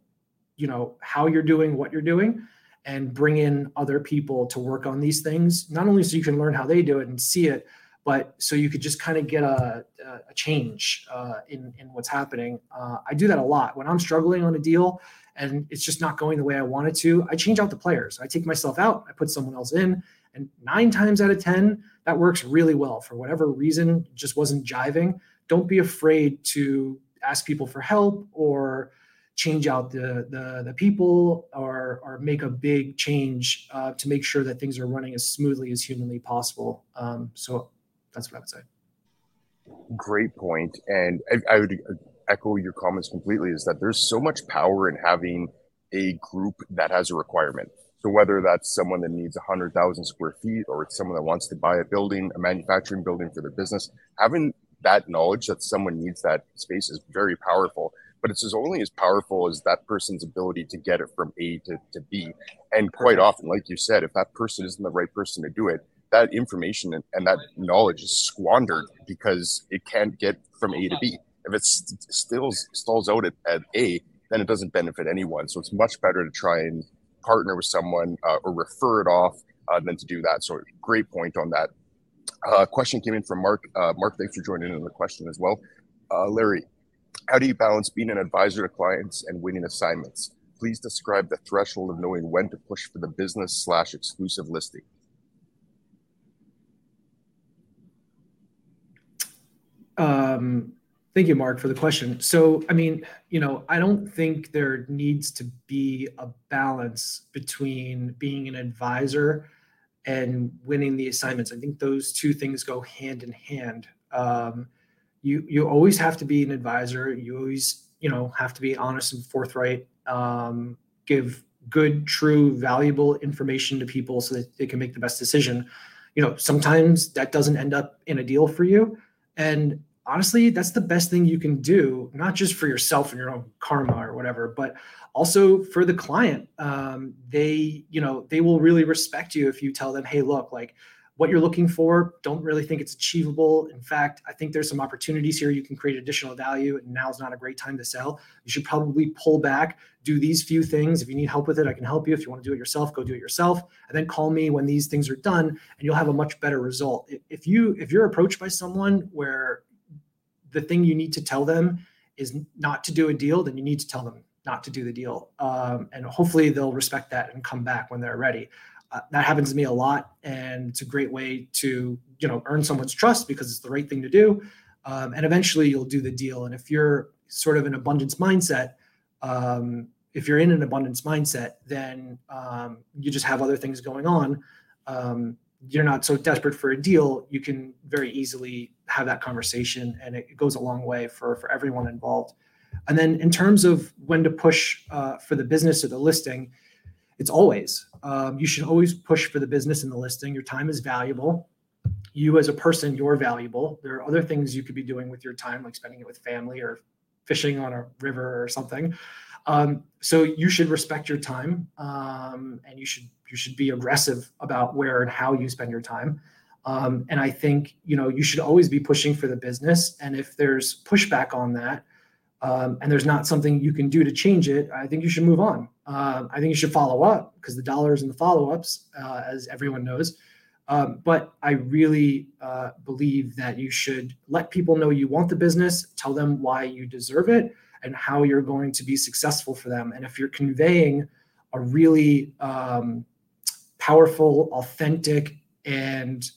you know, how you're doing what you're doing and bring in other people to work on these things, not only so you can learn how they do it and see it, but so you could just kind of get a, a change uh, in, in what's happening. Uh, I do that a lot when I'm struggling on a deal and it's just not going the way I wanted to. I change out the players. I take myself out, I put someone else in, and nine times out of 10, that works really well. For whatever reason just wasn't jiving. Don't be afraid to ask people for help or change out the the, the people or or make a big change uh, to make sure that things are running as smoothly as humanly possible. Um, so that's what i would say. Great point. And I, I would echo your comments completely is that there's so much power in having a group that has a requirement so whether that's someone that needs 100,000 square feet or it's someone that wants to buy a building, a manufacturing building for their business, having that knowledge that someone needs that space is very powerful. But it's as only as powerful as that person's ability to get it from A to, to B. And quite often, like you said, if that person isn't the right person to do it, that information and, and that knowledge is squandered because it can't get from A to B. If it still stalls out at, at A, then it doesn't benefit anyone. So it's much better to try and partner with someone uh, or refer it off uh, than to do that. So great point on that. Uh, question came in from Mark. Uh, Mark, thanks for joining in the question as well. Uh, Larry, how do you balance being an advisor to clients and winning assignments? Please describe the threshold of knowing when to push for the business slash exclusive listing. Um, Thank you, Mark, for the question. So, I mean, you know, I don't think there needs to be a balance between being an advisor and winning the assignments. I think those two things go hand in hand. Um, you you always have to be an advisor. You always you know have to be honest and forthright. Um, give good, true, valuable information to people so that they can make the best decision. You know, sometimes that doesn't end up in a deal for you, and honestly, that's the best thing you can do, not just for yourself and your own karma or whatever, but also for the client. Um, they, you know, they will really respect you if you tell them, hey, look, like what you're looking for, don't really think it's achievable. In fact, I think there's some opportunities here. You can create additional value, and now is not a great time to sell. You should probably pull back, do these few things. If you need help with it, I can help you. If you want to do it yourself, go do it yourself, and then call me when these things are done, and you'll have a much better result. If you if you're approached by someone where the thing you need to tell them is not to do a deal, then you need to tell them not to do the deal. Um, and hopefully they'll respect that and come back when they're ready. Uh, that happens to me a lot, and it's a great way to you know earn someone's trust because it's the right thing to do. Um, and eventually you'll do the deal. And if you're sort of an abundance mindset, um, if you're in an abundance mindset, then um, you just have other things going on. You're not so desperate for a deal, you can very easily have that conversation, and it goes a long way for for everyone involved. And then in terms of when to push uh, for the business or the listing, it's always um, you should always push for the business and the listing. Your time is valuable. You as a person, you're valuable. There are other things you could be doing with your time, like spending it with family or fishing on a river or something. Um, so you should respect your time, um, and you should you should be aggressive about where and how you spend your time. Um, and I think you know you should always be pushing for the business. And if there's pushback on that, um, and there's not something you can do to change it, I think you should move on. Uh, I think you should follow up because the dollars and the follow ups, uh, as everyone knows. Um, but I really uh, believe that you should let people know you want the business, tell them why you deserve it, and how you're going to be successful for them. And if you're conveying a really um, powerful, authentic, and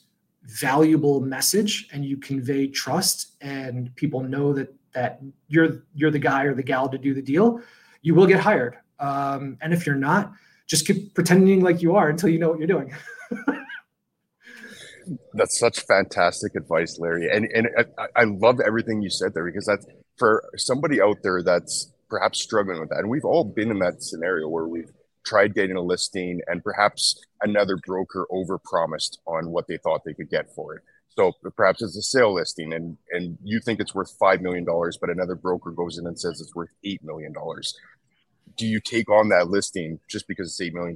valuable message, and you convey trust, and people know that that you're you're the guy or the gal to do the deal, you will get hired. Um, and if you're not, just keep pretending like you are until you know what you're doing. that's such fantastic advice, Larry. And and I, I love everything you said there because that's for somebody out there that's perhaps struggling with that. And we've all been in that scenario where we've tried getting a listing and perhaps another broker overpromised on what they thought they could get for it. So perhaps it's a sale listing and, and you think it's worth $5 million, but another broker goes in and says it's worth $8 million. Do you take on that listing just because it's $8 million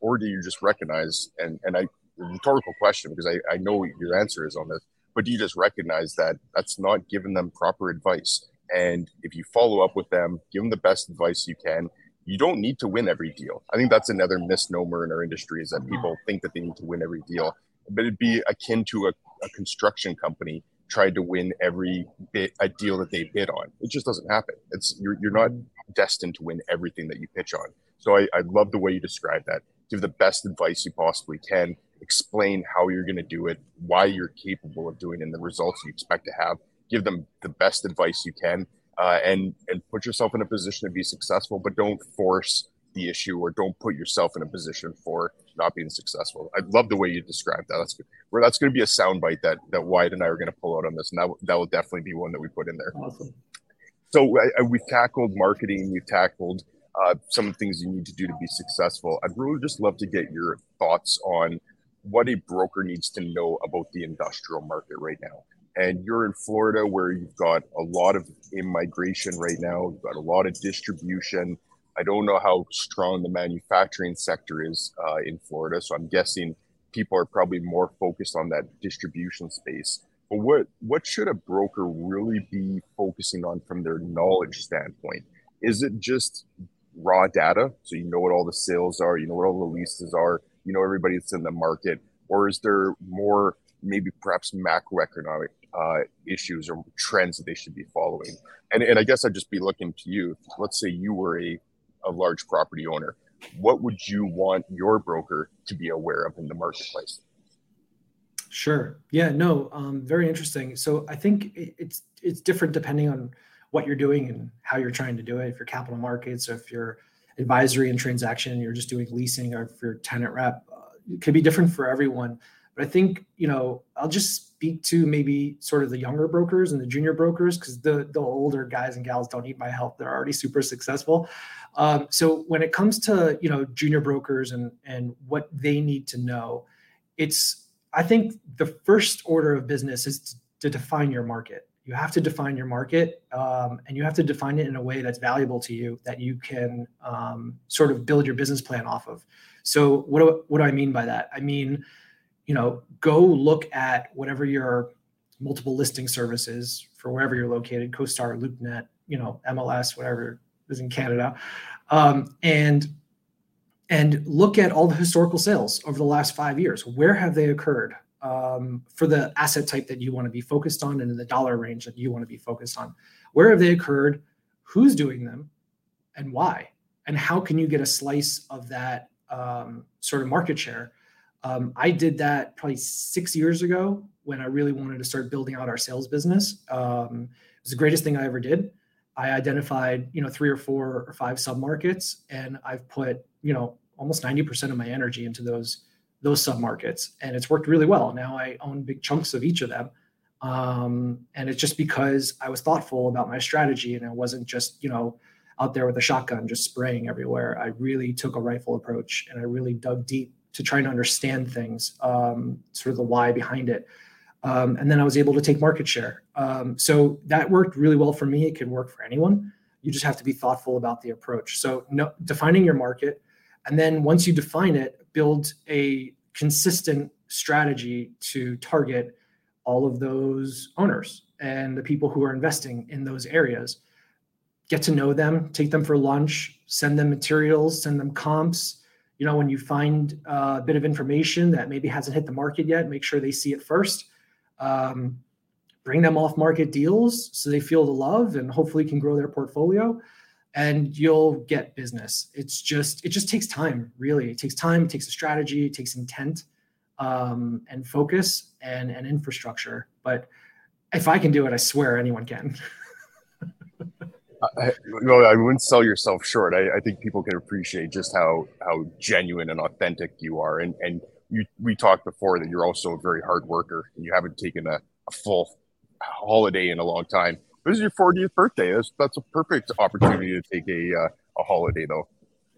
or do you just recognize, and, and I, rhetorical question because I, I know your answer is on this, but do you just recognize that that's not giving them proper advice? And if you follow up with them, give them the best advice you can. You don't need to win every deal. I think that's another misnomer in our industry is that mm-hmm. people think that they need to win every deal. But it'd be akin to a a construction company tried to win every bit a deal that they bid on. It just doesn't happen. It's you're you're not destined to win everything that you pitch on. So I, I love the way you describe that. Give the best advice you possibly can. Explain how you're going to do it, why you're capable of doing, it, and the results you expect to have. Give them the best advice you can, uh, and and put yourself in a position to be successful. But don't force the issue or don't put yourself in a position for not being successful. I love the way you described that. That's good. Where that's going to be a soundbite that that Wyatt and I are going to pull out on this, and that that will definitely be one that we put in there. Awesome. So I, I, we've tackled marketing. We've tackled uh, some of the things you need to do to be successful. I'd really just love to get your thoughts on what a broker needs to know about the industrial market right now. And you're in Florida, where you've got a lot of immigration right now. You've got a lot of distribution I don't know how strong the manufacturing sector is uh, in Florida, so I'm guessing people are probably more focused on that distribution space. But what what should a broker really be focusing on from their knowledge standpoint? Is it just raw data, so you know what all the sales are, you know what all the leases are, you know everybody that's in the market, or is there more maybe perhaps macroeconomic uh, issues or trends that they should be following? And and I guess I'd just be looking to you. Let's say you were a a large property owner, what would you want your broker to be aware of in the marketplace? Sure. Yeah. No. Um, very interesting. So I think it's it's different depending on what you're doing and how you're trying to do it. If you're capital markets, or if you're advisory and transaction, you're just doing leasing, or if you're tenant rep, uh, it could be different for everyone. But I think, you know, I'll just speak to maybe sort of the younger brokers and the junior brokers because the the older guys and gals don't need my help. They're already super successful. Um, so when it comes to you know junior brokers and and what they need to know, it's I think the first order of business is to, to define your market. You have to define your market, um, and you have to define it in a way that's valuable to you that you can um, sort of build your business plan off of. So what do, what do I mean by that? I mean you know, go look at whatever your multiple listing services for wherever you're located, CoStar, LoopNet, you know, MLS, whatever is in Canada, um, and and look at all the historical sales over the last five years. Where have they occurred um, for the asset type that you want to be focused on and in the dollar range that you want to be focused on? Where have they occurred? Who's doing them, and why? And how can you get a slice of that um, sort of market share? Um, I did that probably six years ago when I really wanted to start building out our sales business. Um, it was the greatest thing I ever did. I identified, you know, three or four or five submarkets, and I've put, you know, almost 90% of my energy into those those submarkets, and it's worked really well. Now I own big chunks of each of them, um, and it's just because I was thoughtful about my strategy, and I wasn't just, you know, out there with a shotgun just spraying everywhere. I really took a rifle approach, and I really dug deep to trying to understand things, um, sort of the why behind it. Um, and then I was able to take market share. Um, so that worked really well for me. It could work for anyone. You just have to be thoughtful about the approach. So no, defining your market, and then once you define it, build a consistent strategy to target all of those owners and the people who are investing in those areas. get to know them, take them for lunch, send them materials, send them comps. You know, when you find uh, a bit of information that maybe hasn't hit the market yet, make sure they see it first. Um, bring them off market deals so they feel the love and hopefully can grow their portfolio and you'll get business. It's just it just takes time really. It takes time it takes a strategy it takes intent um, and focus and and infrastructure. But if i can do it i swear anyone can I, well, I wouldn't sell yourself short. I, I, think people can appreciate just how how genuine and authentic you are. And and you, we talked before that you're also a very hard worker, and you haven't taken a, a full holiday in a long time. This is your 40th birthday. That's that's a perfect opportunity to take a uh, a holiday, though.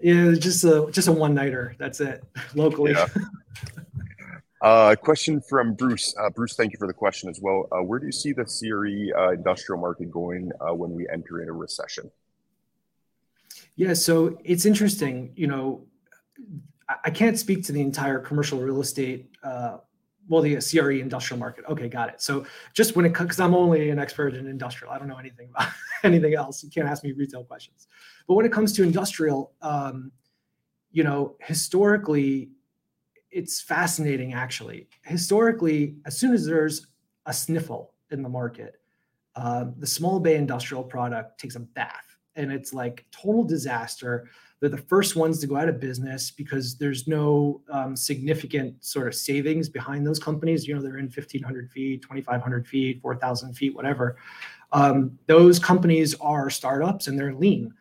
Yeah, just a just a one nighter. That's it, locally. Yeah. Uh, question from Bruce. Uh, Bruce, thank you for the question as well. Uh, where do you see the CRE industrial market going when we enter in a recession? Yeah, so it's interesting. You know, I can't speak to the entire commercial real estate, well, the CRE industrial market. Okay, got it. So just when it comes, because I'm only an expert in industrial, I don't know anything about anything else. You can't ask me retail questions. But when it comes to industrial, um, you know, historically, it's fascinating actually. Historically, as soon as there's a sniffle in the market, uh, the small bay industrial product takes a bath and it's like total disaster. They're the first ones to go out of business because there's no um, significant sort of savings behind those companies. You know, they're in 1,500 feet, 2,500 feet, 4,000 feet, whatever. Um, those companies are startups and they're lean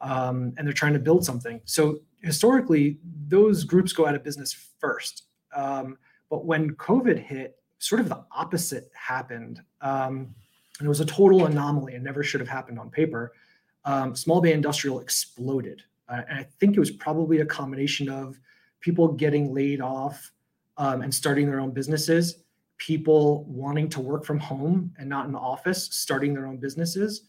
um, and they're trying to build something. So historically, those groups go out of business first. Um, but when COVID hit, sort of the opposite happened. Um, and it was a total anomaly and never should have happened on paper. Um, small bay industrial exploded. Uh, and I think it was probably a combination of people getting laid off um, and starting their own businesses, people wanting to work from home and not in the office, starting their own businesses,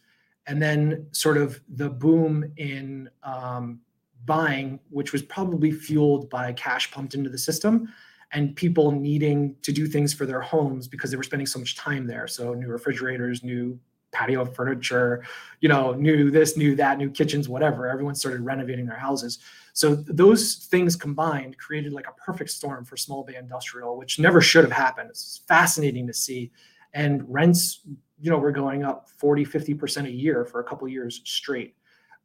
and then sort of the boom in um, buying, which was probably fueled by cash pumped into the system and people needing to do things for their homes because they were spending so much time there. So new refrigerators, new patio furniture, you know, new this, new that, new kitchens, whatever. Everyone started renovating their houses. So those things combined created like a perfect storm for small bay industrial, which never should have happened. It's fascinating to see. And rents, you know, were going up 40, 50% a year for a couple years straight.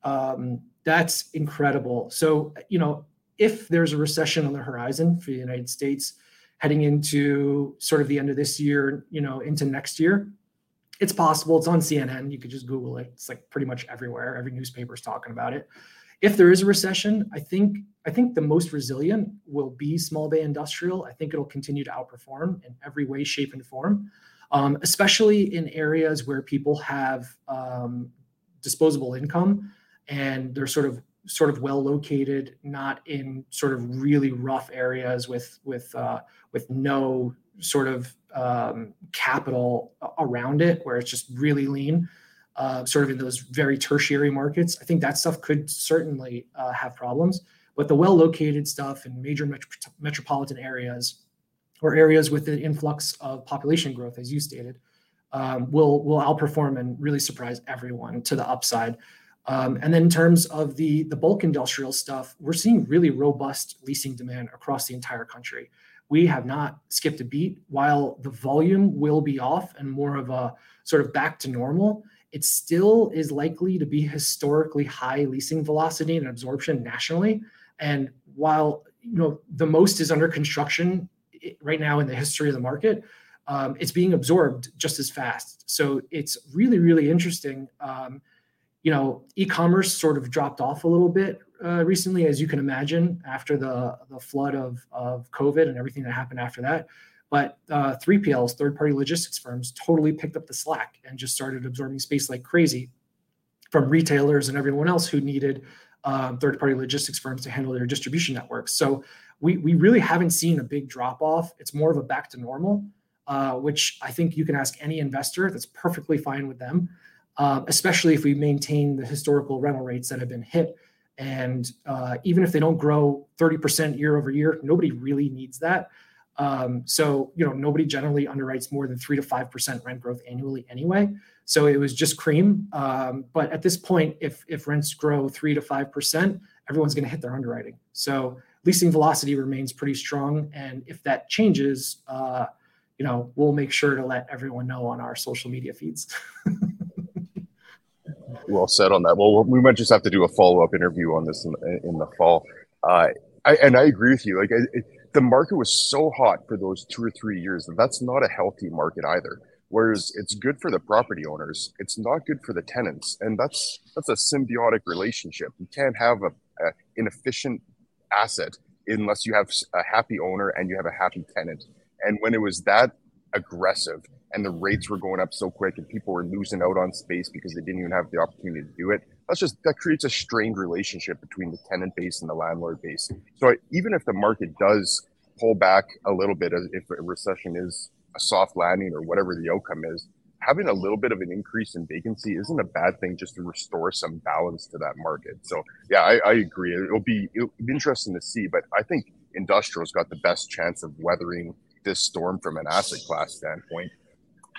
Um, that's incredible. So, you know, if there's a recession on the horizon for the United States heading into sort of the end of this year, you know, into next year, it's possible. It's on CNN. You could just Google it. It's like pretty much everywhere. Every newspaper is talking about it. If there is a recession, I think I think the most resilient will be small bay industrial. I think it'll continue to outperform in every way, shape, and form, um, especially in areas where people have um, disposable income and they're sort of sort of well located, not in sort of really rough areas with with uh, with no sort of um, capital around it, where it's just really lean. Uh, sort of in those very tertiary markets, I think that stuff could certainly uh, have problems. But the well located stuff in major metro- metropolitan areas or areas with the influx of population growth, as you stated, um, will will outperform and really surprise everyone to the upside. Um, and then in terms of the, the bulk industrial stuff, we're seeing really robust leasing demand across the entire country. We have not skipped a beat. While the volume will be off and more of a sort of back to normal, it still is likely to be historically high leasing velocity and absorption nationally. And while you know the most is under construction right now in the history of the market, um, it's being absorbed just as fast. So it's really, really interesting. Um, you know, e-commerce sort of dropped off a little bit uh, recently, as you can imagine, after the the flood of of COVID and everything that happened after that. But uh, 3PLs, third-party logistics firms, totally picked up the slack and just started absorbing space like crazy from retailers and everyone else who needed um, third-party logistics firms to handle their distribution networks. So we we really haven't seen a big drop off. It's more of a back to normal, uh, which I think you can ask any investor. That's perfectly fine with them um, especially if we maintain the historical rental rates that have been hit. And uh, even if they don't grow 30% year over year, nobody really needs that. Um, so you know nobody generally underwrites more than three to five percent rent growth annually anyway. So it was just cream. Um, but at this point, if if rents grow three to five percent, everyone's going to hit their underwriting. So leasing velocity remains pretty strong, and if that changes, uh, you know we'll make sure to let everyone know on our social media feeds. well said on that. Well, we might just have to do a follow up interview on this in, in the fall. Uh, I, and I agree with you. Like it, the market was so hot for those two or three years that that's not a healthy market either. Whereas it's good for the property owners, it's not good for the tenants, and that's that's a symbiotic relationship. You can't have a, a inefficient asset unless you have a happy owner and you have a happy tenant. And when it was that aggressive and the rates were going up so quick and people were losing out on space because they didn't even have the opportunity to do it, that's just that creates a strained relationship between the tenant base and the landlord base. So even if the market does pull back a little bit, if a recession is a soft landing or whatever the outcome is, having a little bit of an increase in vacancy isn't a bad thing just to restore some balance to that market. So yeah, I, I agree. It'll be it'll be interesting to see, but I think industrial's got the best chance of weathering this storm from an asset class standpoint.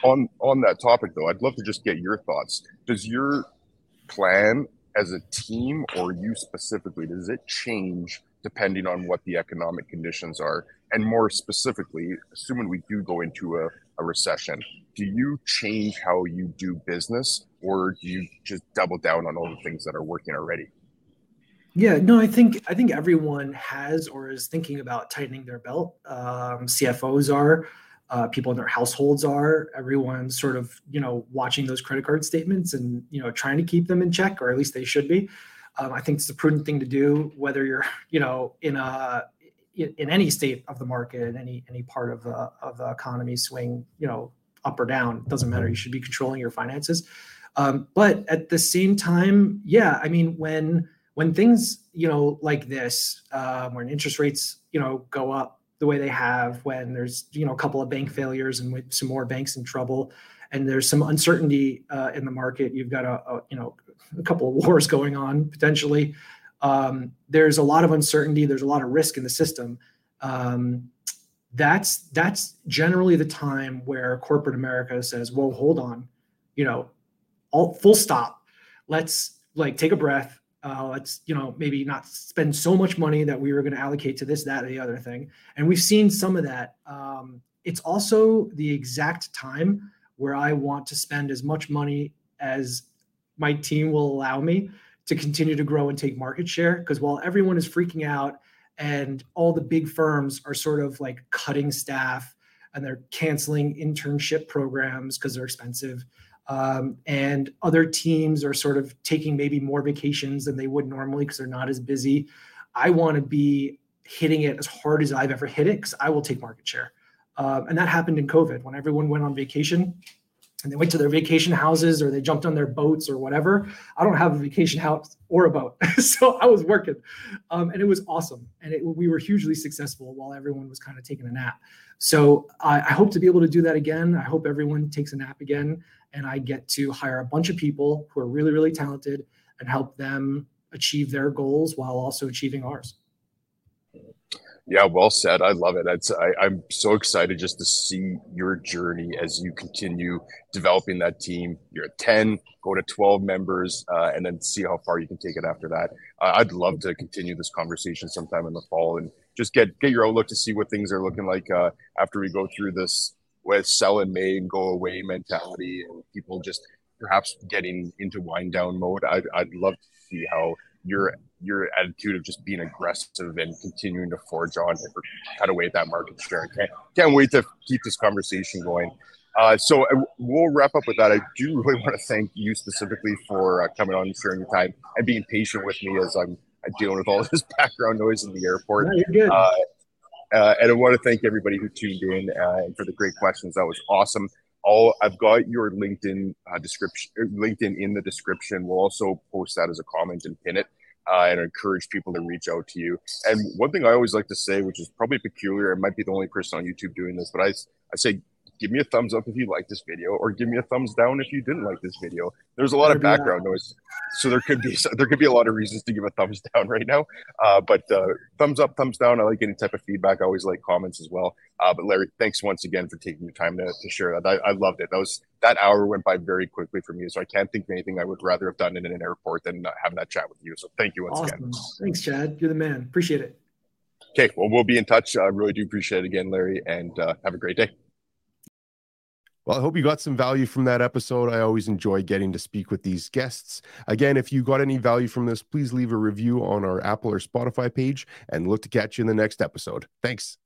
On on that topic though, I'd love to just get your thoughts. Does your plan as a team or you specifically, does it change depending on what the economic conditions are? And more specifically, assuming we do go into a, a recession, do you change how you do business or do you just double down on all the things that are working already? Yeah, no, I think I think everyone has or is thinking about tightening their belt. Um, CFOs are uh, people in their households are. Everyone's sort of you know watching those credit card statements and you know trying to keep them in check or at least they should be. Um, i think it's a prudent thing to do whether you're you know in a in any state of the market in any any part of the of the economy swing you know up or down doesn't matter. You should be controlling your finances. Um, but at the same time yeah i mean when when things you know like this um, when interest rates you know go up the way they have when there's you know a couple of bank failures and some more banks in trouble and there's some uncertainty uh, in the market you've got a, a, you know a couple of wars going on potentially um, there's a lot of uncertainty there's a lot of risk in the system. Um, that's that's generally the time where corporate america says whoa hold on you know all full stop. Let's like take a breath uh, let's you know maybe not spend so much money that we were going to allocate to this that or the other thing. And we've seen some of that. Um, it's also the exact time where i want to spend as much money as my team will allow me to continue to grow and take market share. Because while everyone is freaking out and all the big firms are sort of like cutting staff and they're canceling internship programs because they're expensive um, and other teams are sort of taking maybe more vacations than they would normally because they're not as busy. I want to be hitting it as hard as I've ever hit it because I will take market share. Um, and that happened in COVID when everyone went on vacation and they went to their vacation houses or they jumped on their boats or whatever. I don't have a vacation house or a boat. so I was working um, and it was awesome. And it, we were hugely successful while everyone was kind of taking a nap. So I, I hope to be able to do that again. I hope everyone takes a nap again and I get to hire a bunch of people who are really, really talented and help them achieve their goals while also achieving ours. Yeah, well said. I love it. I, I'm so excited just to see your journey as you continue developing that team. You're at 10, go to 12 members, uh, and then see how far you can take it after that. Uh, I'd love to continue this conversation sometime in the fall and just get get your outlook to see what things are looking like uh, after we go through this with sell and May and go away mentality and people just perhaps getting into wind down mode. I'd, I'd love to see how your your attitude of just being aggressive and continuing to forge on and cut away at that market share. I can't, can't wait to keep this conversation going. Uh, so uh, we'll wrap up with that. I do really want to thank you specifically for uh, coming on and sharing your time and being patient with me as I'm, I'm dealing with all this background noise in the airport. No, you're good. Uh, uh, and I want to thank everybody who tuned in uh, and for the great questions. That was awesome. All I've got your LinkedIn uh, description, er, LinkedIn in the description. We'll also post that as a comment and pin it, uh, and encourage people to reach out to you. And one thing I always like to say, which is probably peculiar, I might be the only person on YouTube doing this, but I I say give me a thumbs up if you like this video, or give me a thumbs down if you didn't like this video. There's a lot of background noise, so there could be there could be a lot of reasons to give a thumbs down right now. Uh, but uh, thumbs up, thumbs down. I like any type of feedback. I always like comments as well. Uh, but Larry, thanks once again for taking your time to, to share that. I, I loved it. That was that hour went by very quickly for me, so I can't think of anything I would rather have done in an airport than having that chat with you. So thank you once awesome. again. Thanks, Chad. You're the man. Appreciate it. Okay, well, we'll be in touch. I really do appreciate it again, Larry, and uh, have a great day. Well, I hope you got some value from that episode. I always enjoy getting to speak with these guests. Again, if you got any value from this, please leave a review on our Apple or Spotify page and look to catch you in the next episode. Thanks.